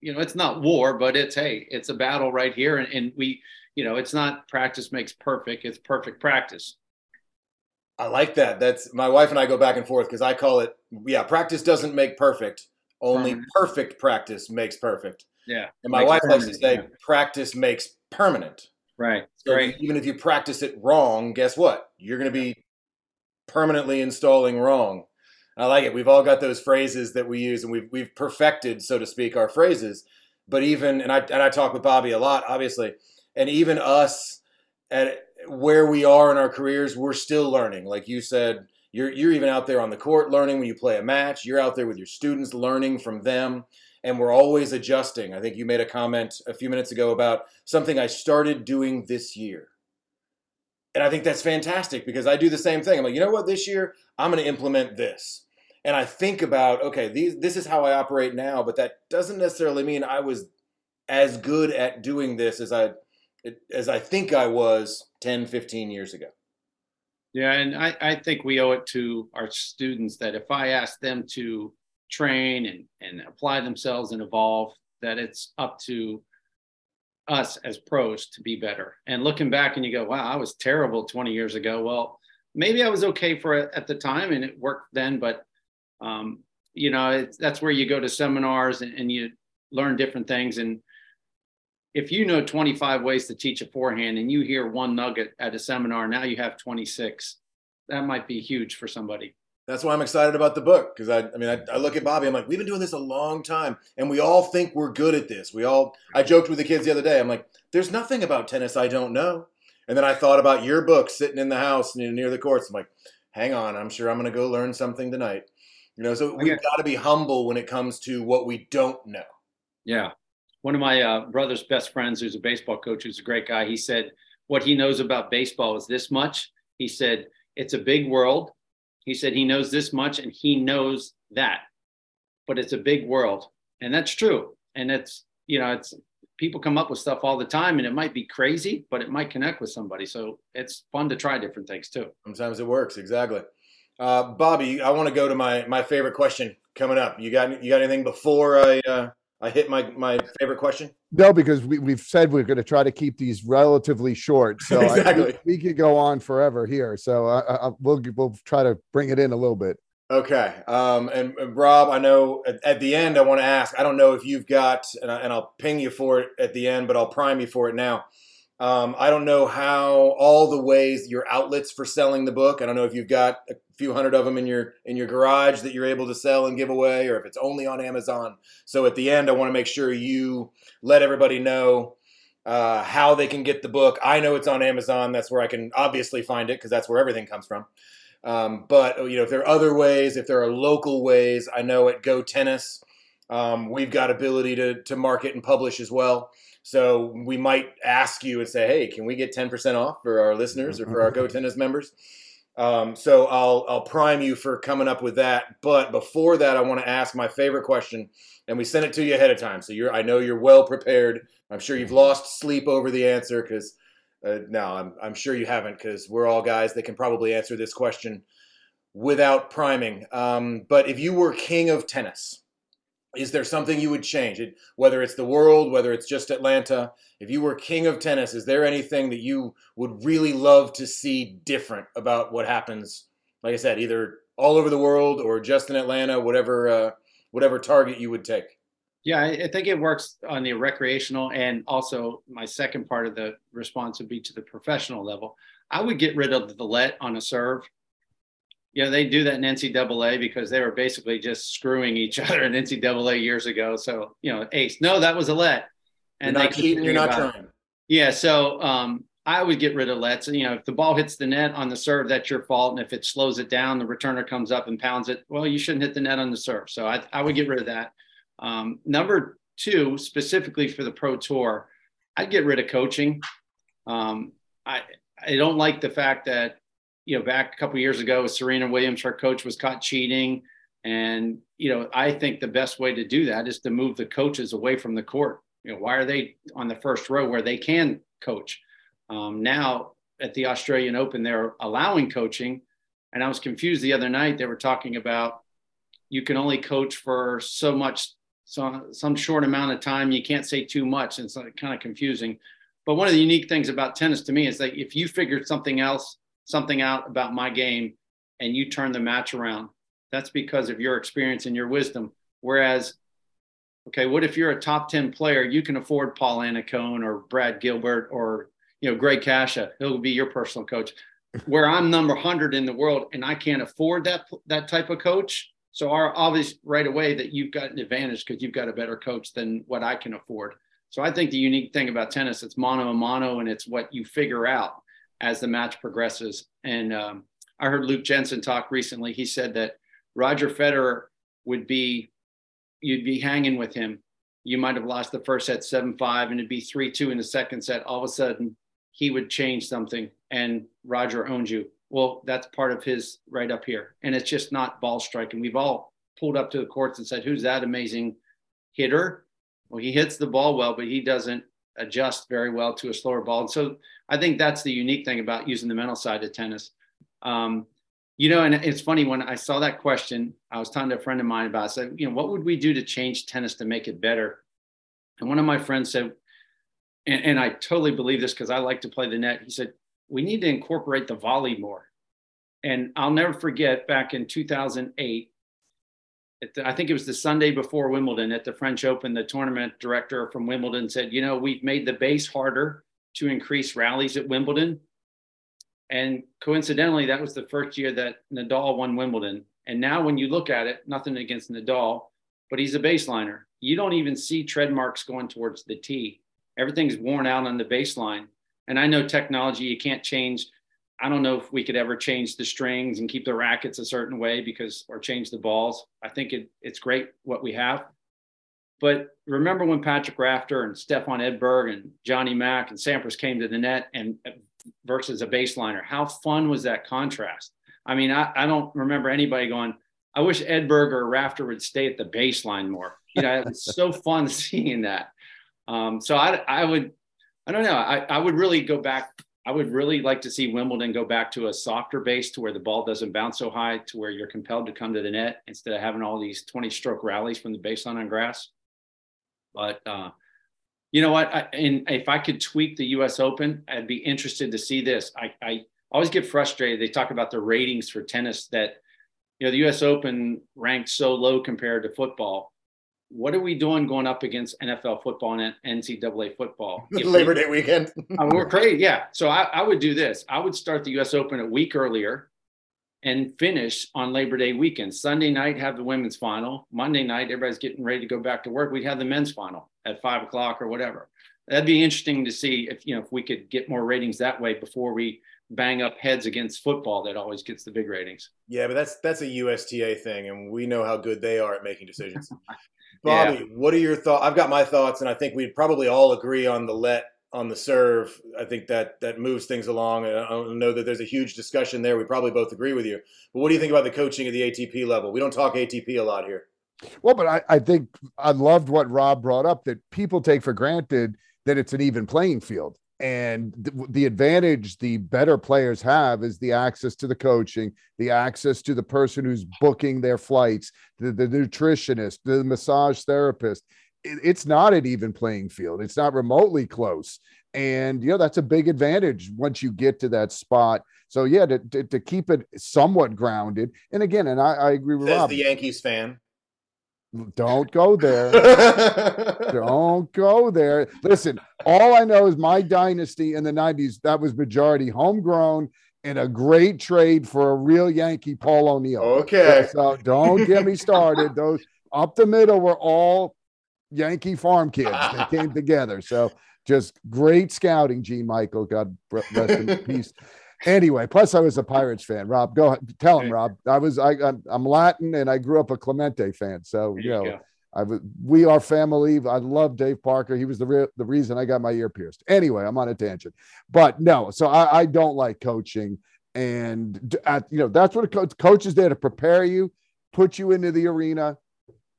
Speaker 3: you know, it's not war, but it's, hey, it's a battle right here. And, and we, you know, it's not practice makes perfect, it's perfect practice
Speaker 2: I like that. That's my wife and I go back and forth because I call it, yeah, practice doesn't make perfect. Only permanent. perfect practice makes perfect.
Speaker 3: Yeah.
Speaker 2: And my wife likes to say yeah. practice makes permanent.
Speaker 3: Right.
Speaker 2: So Great. Even if you practice it wrong, guess what? You're going to be permanently installing wrong. I like it. We've all got those phrases that we use, and we've we've perfected, so to speak, our phrases. But even and I and I talk with Bobby a lot, obviously, and even us at where we are in our careers, we're still learning. Like you said, you're you're even out there on the court learning when you play a match. You're out there with your students learning from them, and we're always adjusting. I think you made a comment a few minutes ago about something I started doing this year. And I think that's fantastic because I do the same thing. I'm like, you know what, this year I'm going to implement this. And I think about, okay, these, this is how I operate now, but that doesn't necessarily mean I was as good at doing this as I as I think I was 10, 15 years ago.
Speaker 3: Yeah, and I, I think we owe it to our students that if I ask them to train and, and apply themselves and evolve, that it's up to us as pros to be better. And looking back and you go, wow, I was terrible 20 years ago. Well, maybe I was okay for it at the time and it worked then, but um, you know, that's where you go to seminars and, and you learn different things. And if you know 25 ways to teach a forehand and you hear one nugget at a seminar, now you have 26. That might be huge for somebody.
Speaker 2: That's why I'm excited about the book because I, I mean, I, I, look at Bobby. I'm like, we've been doing this a long time, and we all think we're good at this. We all. I joked with the kids the other day. I'm like, there's nothing about tennis I don't know. And then I thought about your book sitting in the house near the courts. I'm like, hang on, I'm sure I'm going to go learn something tonight. You know, so we've got to be humble when it comes to what we don't know.
Speaker 3: Yeah, one of my uh, brother's best friends, who's a baseball coach, who's a great guy, he said what he knows about baseball is this much. He said it's a big world. He said he knows this much and he knows that, but it's a big world, and that's true. And it's you know it's people come up with stuff all the time, and it might be crazy, but it might connect with somebody. So it's fun to try different things too.
Speaker 2: Sometimes it works exactly. Uh, Bobby, I want to go to my my favorite question coming up. You got you got anything before I uh, I hit my my favorite question?
Speaker 1: No, because we, we've said we're going to try to keep these relatively short. So exactly. I, we, we, could go on forever here. So uh, uh, we'll we'll try to bring it in a little bit.
Speaker 2: Okay. Um, and, and, Rob, I know at, at, the end I want to ask. I don't know if you've got, and, I, and I'll ping you for it at the end, but I'll prime you for it now. Um, I don't know how all the ways your outlets for selling the book. I don't know if you've got a few hundred of them in your in your garage that you're able to sell and give away, or if it's only on Amazon. So at the end, I want to make sure you let everybody know uh, how they can get the book. I know it's on Amazon. That's where I can obviously find it because that's where everything comes from. Um, but you know, if there are other ways, if there are local ways, I know at Go Tennis, um, we've got ability to to market and publish as well. So we might ask you and say, "Hey, can we get 10% off for our listeners or for our Go Tennis members?" Um, so I'll I'll prime you for coming up with that. But before that, I want to ask my favorite question, and we sent it to you ahead of time, so you're I know you're well prepared. I'm sure you've lost sleep over the answer because uh, no, I'm I'm sure you haven't because we're all guys that can probably answer this question without priming. Um, but if you were king of tennis, is there something you would change? It whether it's the world whether it's just atlanta if you were king of tennis is there anything that you would really love to see different about what happens like i said either all over the world or just in atlanta whatever uh, whatever target you would take?
Speaker 3: Yeah i think it works on the recreational and also my second part of the response would be to the professional level. I would get rid of the let on a serve yeah, they do that in NCAA because they were basically just screwing each other in NCAA years ago. So, you know, ace, no, that was a let.
Speaker 2: And you're not, keep, you're not trying. It.
Speaker 3: Yeah. So um, I would get rid of lets. And, you know, if the ball hits the net on the serve, that's your fault. And if it slows it down, the returner comes up and pounds it. Well, you shouldn't hit the net on the serve. So I, I would get rid of that. Um, number two, specifically for the pro tour, I'd get rid of coaching. Um, I, I don't like the fact that you know, back a couple years ago, Serena Williams, her coach, was caught cheating. And, you know, I think the best way to do that is to move the coaches away from the court. You know, why are they on the first row where they can coach? Um, now at the Australian Open, they're allowing coaching. And I was confused the other night. They were talking about you can only coach for so much, so some short amount of time. You can't say too much. And it's kind of confusing. But one of the unique things about tennis to me is that if you figured something else something out about my game and you turn the match around. That's because of your experience and your wisdom. Whereas, okay, what if you're a top 10 player? You can afford Paul Annacone or Brad Gilbert or, you know, Greg Kasha. He'll be your personal coach. Where I'm number 100 in the world and I can't afford that, that type of coach. So our obvious right away that you've got an advantage because you've got a better coach than what I can afford. So I think the unique thing about tennis, it's mono a mono and it's what you figure out as the match progresses. And um, I heard Luke Jensen talk recently. He said that Roger Federer would be, you'd be hanging with him. You might have lost the first set 7 5, and it'd be 3 2 in the second set. All of a sudden, he would change something, and Roger owns you. Well, that's part of his right up here. And it's just not ball striking. We've all pulled up to the courts and said, Who's that amazing hitter? Well, he hits the ball well, but he doesn't adjust very well to a slower ball. And so I think that's the unique thing about using the mental side of tennis. Um, you know, and it's funny when I saw that question, I was talking to a friend of mine about. I said, you know, what would we do to change tennis to make it better? And one of my friends said, and, and I totally believe this because I like to play the net. He said, we need to incorporate the volley more. And I'll never forget back in 2008, the, I think it was the Sunday before Wimbledon at the French Open, the tournament director from Wimbledon said, you know, we've made the base harder to increase rallies at Wimbledon. And coincidentally, that was the first year that Nadal won Wimbledon. And now, when you look at it, nothing against Nadal, but he's a baseliner. You don't even see tread marks going towards the tee. Everything's worn out on the baseline. And I know technology, you can't change. I don't know if we could ever change the strings and keep the rackets a certain way because, or change the balls. I think it, it's great what we have. But remember when Patrick Rafter and Stefan Edberg and Johnny Mac and Sampras came to the net and versus a baseliner. How fun was that contrast? I mean, I, I don't remember anybody going, I wish Edberg or Rafter would stay at the baseline more. You know, it was so fun seeing that. Um, so I, I would, I don't know, I, I would really go back. I would really like to see Wimbledon go back to a softer base to where the ball doesn't bounce so high to where you're compelled to come to the net instead of having all these 20 stroke rallies from the baseline on grass. But uh, you know what? I, and if I could tweak the U.S. Open, I'd be interested to see this. I, I always get frustrated. They talk about the ratings for tennis that, you know, the U.S. Open ranked so low compared to football. What are we doing going up against NFL football and NCAA football?
Speaker 2: Labor Day weekend.
Speaker 3: we're crazy. Yeah. So I, I would do this. I would start the U.S. Open a week earlier and finish on Labor Day weekend. Sunday night, have the women's final. Monday night, everybody's getting ready to go back to work. We'd have the men's final at five o'clock or whatever. That'd be interesting to see if you know if we could get more ratings that way before we bang up heads against football that always gets the big ratings.
Speaker 2: Yeah, but that's that's a USTA thing, and we know how good they are at making decisions. Bobby, yeah. what are your thoughts? I've got my thoughts, and I think we'd probably all agree on the let on the serve. I think that that moves things along. And I know that there's a huge discussion there. We probably both agree with you. But what do you think about the coaching at the ATP level? We don't talk ATP a lot here.
Speaker 1: Well, but I, I think I loved what Rob brought up that people take for granted that it's an even playing field. And the, the advantage the better players have is the access to the coaching, the access to the person who's booking their flights, the, the nutritionist, the massage therapist it's not an even playing field. It's not remotely close. And, you know, that's a big advantage once you get to that spot. So, yeah, to, to, to keep it somewhat grounded. And again, and I, I agree with
Speaker 2: Says
Speaker 1: Rob.
Speaker 2: the Yankees fan.
Speaker 1: Don't go there. Don't go there. Listen, all I know is my dynasty in the 90s, that was majority homegrown and a great trade for a real Yankee, Paul O'Neill.
Speaker 2: Okay.
Speaker 1: So don't get me started. Those up the middle were all Yankee farm kids. They came together. So just great scouting, Gene Michael. God rest in peace. Anyway, plus I was a Pirates fan. Rob, go ahead. Tell him, Rob. I was I I'm, I'm Latin and I grew up a Clemente fan. So you, you know, I was we are family. I love Dave Parker. He was the real the reason I got my ear pierced. Anyway, I'm on a tangent, but no. So I, I don't like coaching, and at, you know that's what a coach coach is there to prepare you, put you into the arena.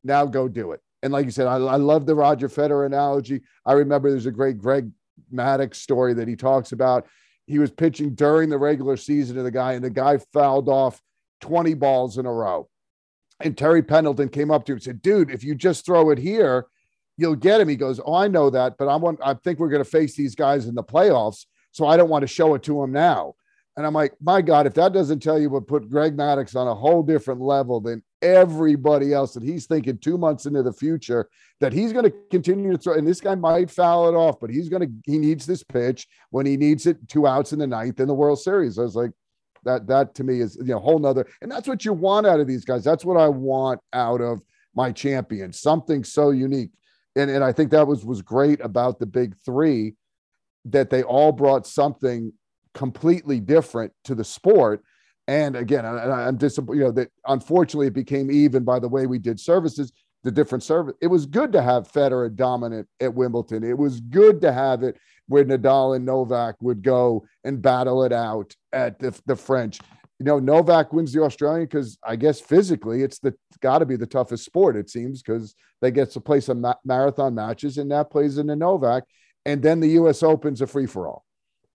Speaker 1: Now go do it. And like you said, I, I love the Roger Federer analogy. I remember there's a great Greg Maddux story that he talks about. He was pitching during the regular season to the guy, and the guy fouled off 20 balls in a row. And Terry Pendleton came up to him and said, Dude, if you just throw it here, you'll get him. He goes, Oh, I know that, but I want I think we're going to face these guys in the playoffs. So I don't want to show it to him now. And I'm like, my God, if that doesn't tell you what put Greg Maddux on a whole different level than everybody else, that he's thinking two months into the future that he's going to continue to throw, and this guy might foul it off, but he's going to, he needs this pitch when he needs it two outs in the ninth in the World Series. I was like, that, that to me is, you know, whole nother, and that's what you want out of these guys. That's what I want out of my champion, something so unique. And, and I think that was, was great about the big three that they all brought something completely different to the sport. And again, I, am disappointed, you know, that unfortunately it became even by the way we did services, the different service. It was good to have Federer dominant at Wimbledon. It was good to have it where Nadal and Novak would go and battle it out at the, the French. You know, Novak wins the Australian because I guess physically it's the got to be the toughest sport, it seems, because they get to play some ma- marathon matches and that plays in the Novak. And then the US Open's a free for all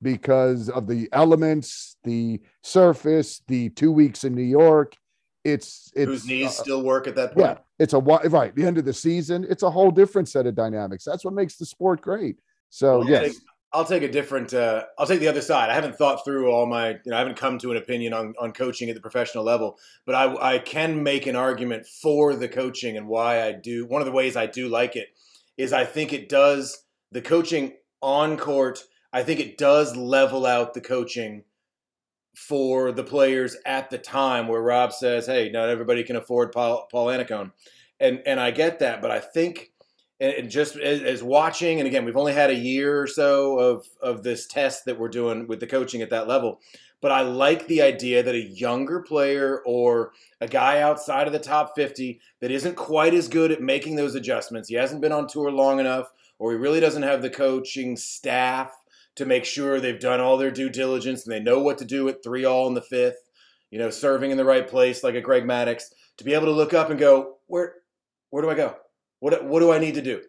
Speaker 1: because of the elements, the surface, the two weeks in New York. It's it's
Speaker 2: whose knees uh, still work at that point.
Speaker 1: Yeah, it's a right. The end of the season, it's a whole different set of dynamics. That's what makes the sport great. So
Speaker 2: well,
Speaker 1: yes,
Speaker 2: I'll take a different. Uh, I'll take the other side. I haven't thought through all my. You know, I haven't come to an opinion on on coaching at the professional level, but I I can make an argument for the coaching and why I do. One of the ways I do like it is I think it does the coaching on court. I think it does level out the coaching for the players at the time where Rob says, "Hey, not everybody can afford Paul, Paul Annacone," and and I get that, but I think and just as, as, watching, and again, we've only had a year or so of of this test that we're doing with the coaching at that level. But I like the idea that a younger player or a guy outside of the top 50 that isn't quite as good at making those adjustments, he hasn't been on tour long enough, or he really doesn't have the coaching staff to make sure they've done all their due diligence and they know what to do at three all in the fifth, you know, serving in the right place like a Greg Maddux, to be able to look up and go, where where do I go? What what do I need to do?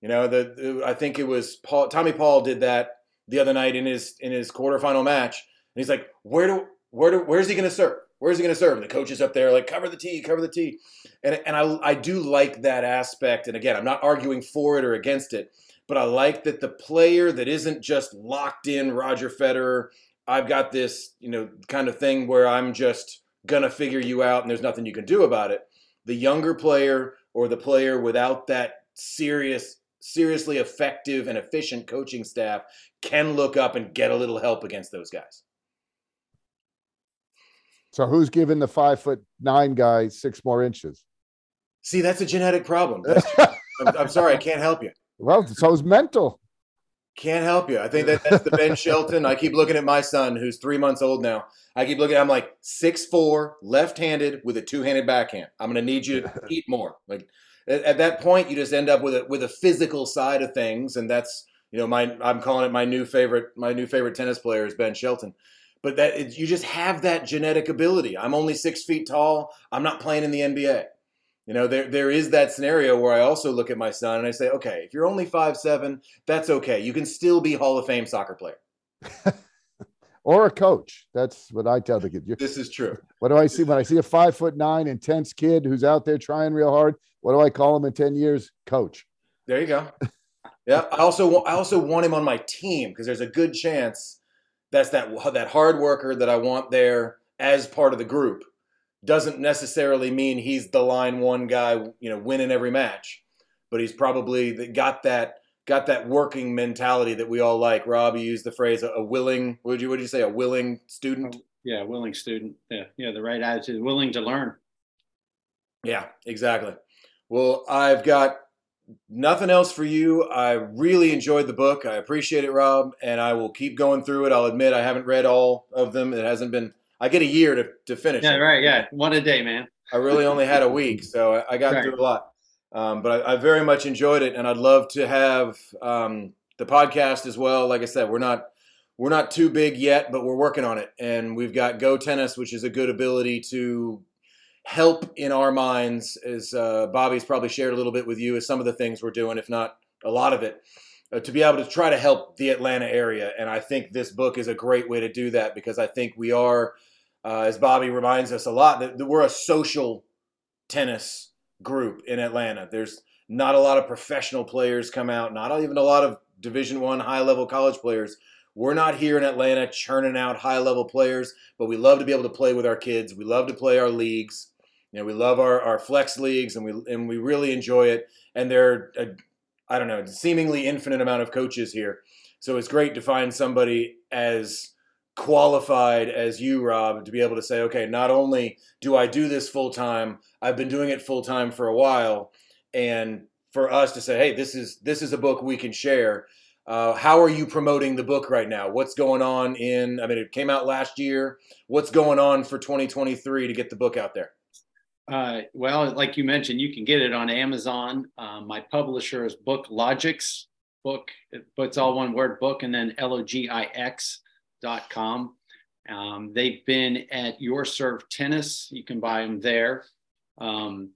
Speaker 2: You know, the, the I think it was Paul Tommy Paul did that the other night in his in his quarterfinal match, and he's like, where do where do where's he going to serve? Where's he going to serve? And the coach is up there like cover the tee, cover the tee, and and I I do like that aspect. And again, I'm not arguing for it or against it, but I like that the player that isn't just locked in Roger Federer. I've got this you know kind of thing where I'm just gonna figure you out, and there's nothing you can do about it. The younger player or the player without that serious seriously effective and efficient coaching staff can look up and get a little help against those guys.
Speaker 1: So who's giving the five foot nine guy six more inches?
Speaker 2: See, that's a genetic problem. I'm, I'm, sorry, I can't help you.
Speaker 1: Well, so it's mental.
Speaker 2: Can't help you. I think that that's the Ben Shelton. I keep looking at my son, who's three months old now. I keep looking. I'm like six four, left handed with a two handed backhand. I'm going to need you to eat more. Like at, at, that point, you just end up with a with a physical side of things, and that's you know my I'm calling it my new favorite my new favorite tennis player is Ben Shelton. But that it, you just have that genetic ability. I'm only six feet tall. I'm not playing in the NBA. You know, there there is that scenario where I also look at my son and I say, okay, if you're only five seven, that's okay. You can still be Hall of Fame soccer player.
Speaker 1: or a coach. That's what I tell the kid.
Speaker 2: This is true.
Speaker 1: What do I see when I see a five foot nine intense kid who's out there trying real hard? What do I call him in ten years? Coach.
Speaker 2: There you go. Yeah, I also I also want him on my team because there's a good chance that's that that hard worker that I want there as part of the group. Doesn't necessarily mean he's the line one guy, you know, winning every match, but he's probably got that got that working mentality that we all like. Rob, you used the phrase a, willing. What would you what did you say? A willing student.
Speaker 3: Yeah, willing student. Yeah, yeah, the right attitude, willing to learn.
Speaker 2: Yeah, exactly. Well, I've got nothing else for you. I really enjoyed the book. I appreciate it, Rob, and I will keep going through it. I'll admit I haven't read all of them. It hasn't been. I get a year to to finish.
Speaker 3: Yeah, it. right. Yeah, one a day, man.
Speaker 2: I really only had a week, so I got right. through a lot. Um, but I, I, very much enjoyed it, and I'd love to have um, the podcast as well. Like I said, we're not we're not too big yet, but we're working on it, and we've got Go Tennis, which is a good ability to help in our minds. As uh, Bobby's probably shared a little bit with you, as some of the things we're doing, if not a lot of it. Uh, to be able to try to help the Atlanta area. And I think this book is a great way to do that because I think we are, uh, as Bobby reminds us a lot, that, that we're a social tennis group in Atlanta. There's not a lot of professional players come out, not even a lot of Division One high level college players. We're not here in Atlanta churning out high level players, but we love to be able to play with our kids. We love to play our leagues. You know, we love our, our flex leagues, and we and we really enjoy it. And there are, a, I don't know, seemingly infinite amount of coaches here. So it's great to find somebody as qualified as you, Rob, to be able to say, okay, not only do I do this full time, I've been doing it full time for a while, and for us to say, hey, this is this is a book we can share. Uh, how are you promoting the book right now? What's going on in? I mean, it came out last year. What's going on for 2023 to get the book out there?
Speaker 3: Uh, well, like you mentioned, you can get it on Amazon. Um, my publisher is BookLogix. Book, but it's all one word, book, and then L O G I X Um, they've been at Your Serve Tennis. You can buy them there. Um,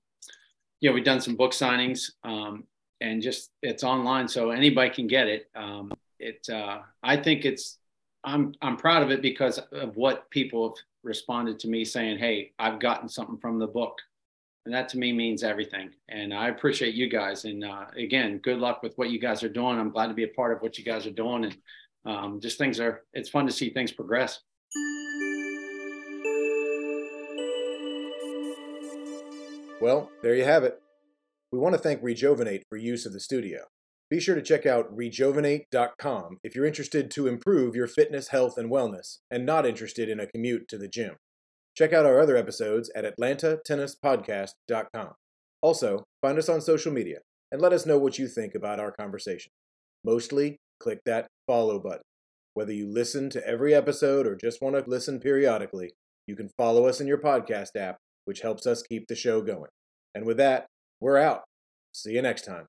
Speaker 3: you know, we've done some book signings um, and just it's online, so anybody can get it. Um, it uh, I think it's I'm I'm proud of it because of what people have responded to me saying, "Hey, I've gotten something from the book," and that to me means everything. And I appreciate you guys. And uh, again, good luck with what you guys are doing. I'm glad to be a part of what you guys are doing, and um, just things are. It's fun to see things progress.
Speaker 2: Well, there you have it. We want to thank Regeovinate for use of the studio. Be sure to check out regeovinate.com if you're interested to improve your fitness, health, and wellness and not interested in a commute to the gym. Check out our other episodes at atlantatennispodcast.com. Also, find us on social media and let us know what you think about our conversation. Mostly, click that follow button. Whether you listen to every episode or just want to listen periodically, you can follow us in your podcast app, which helps us keep the show going. And with that, we're out. See you next time.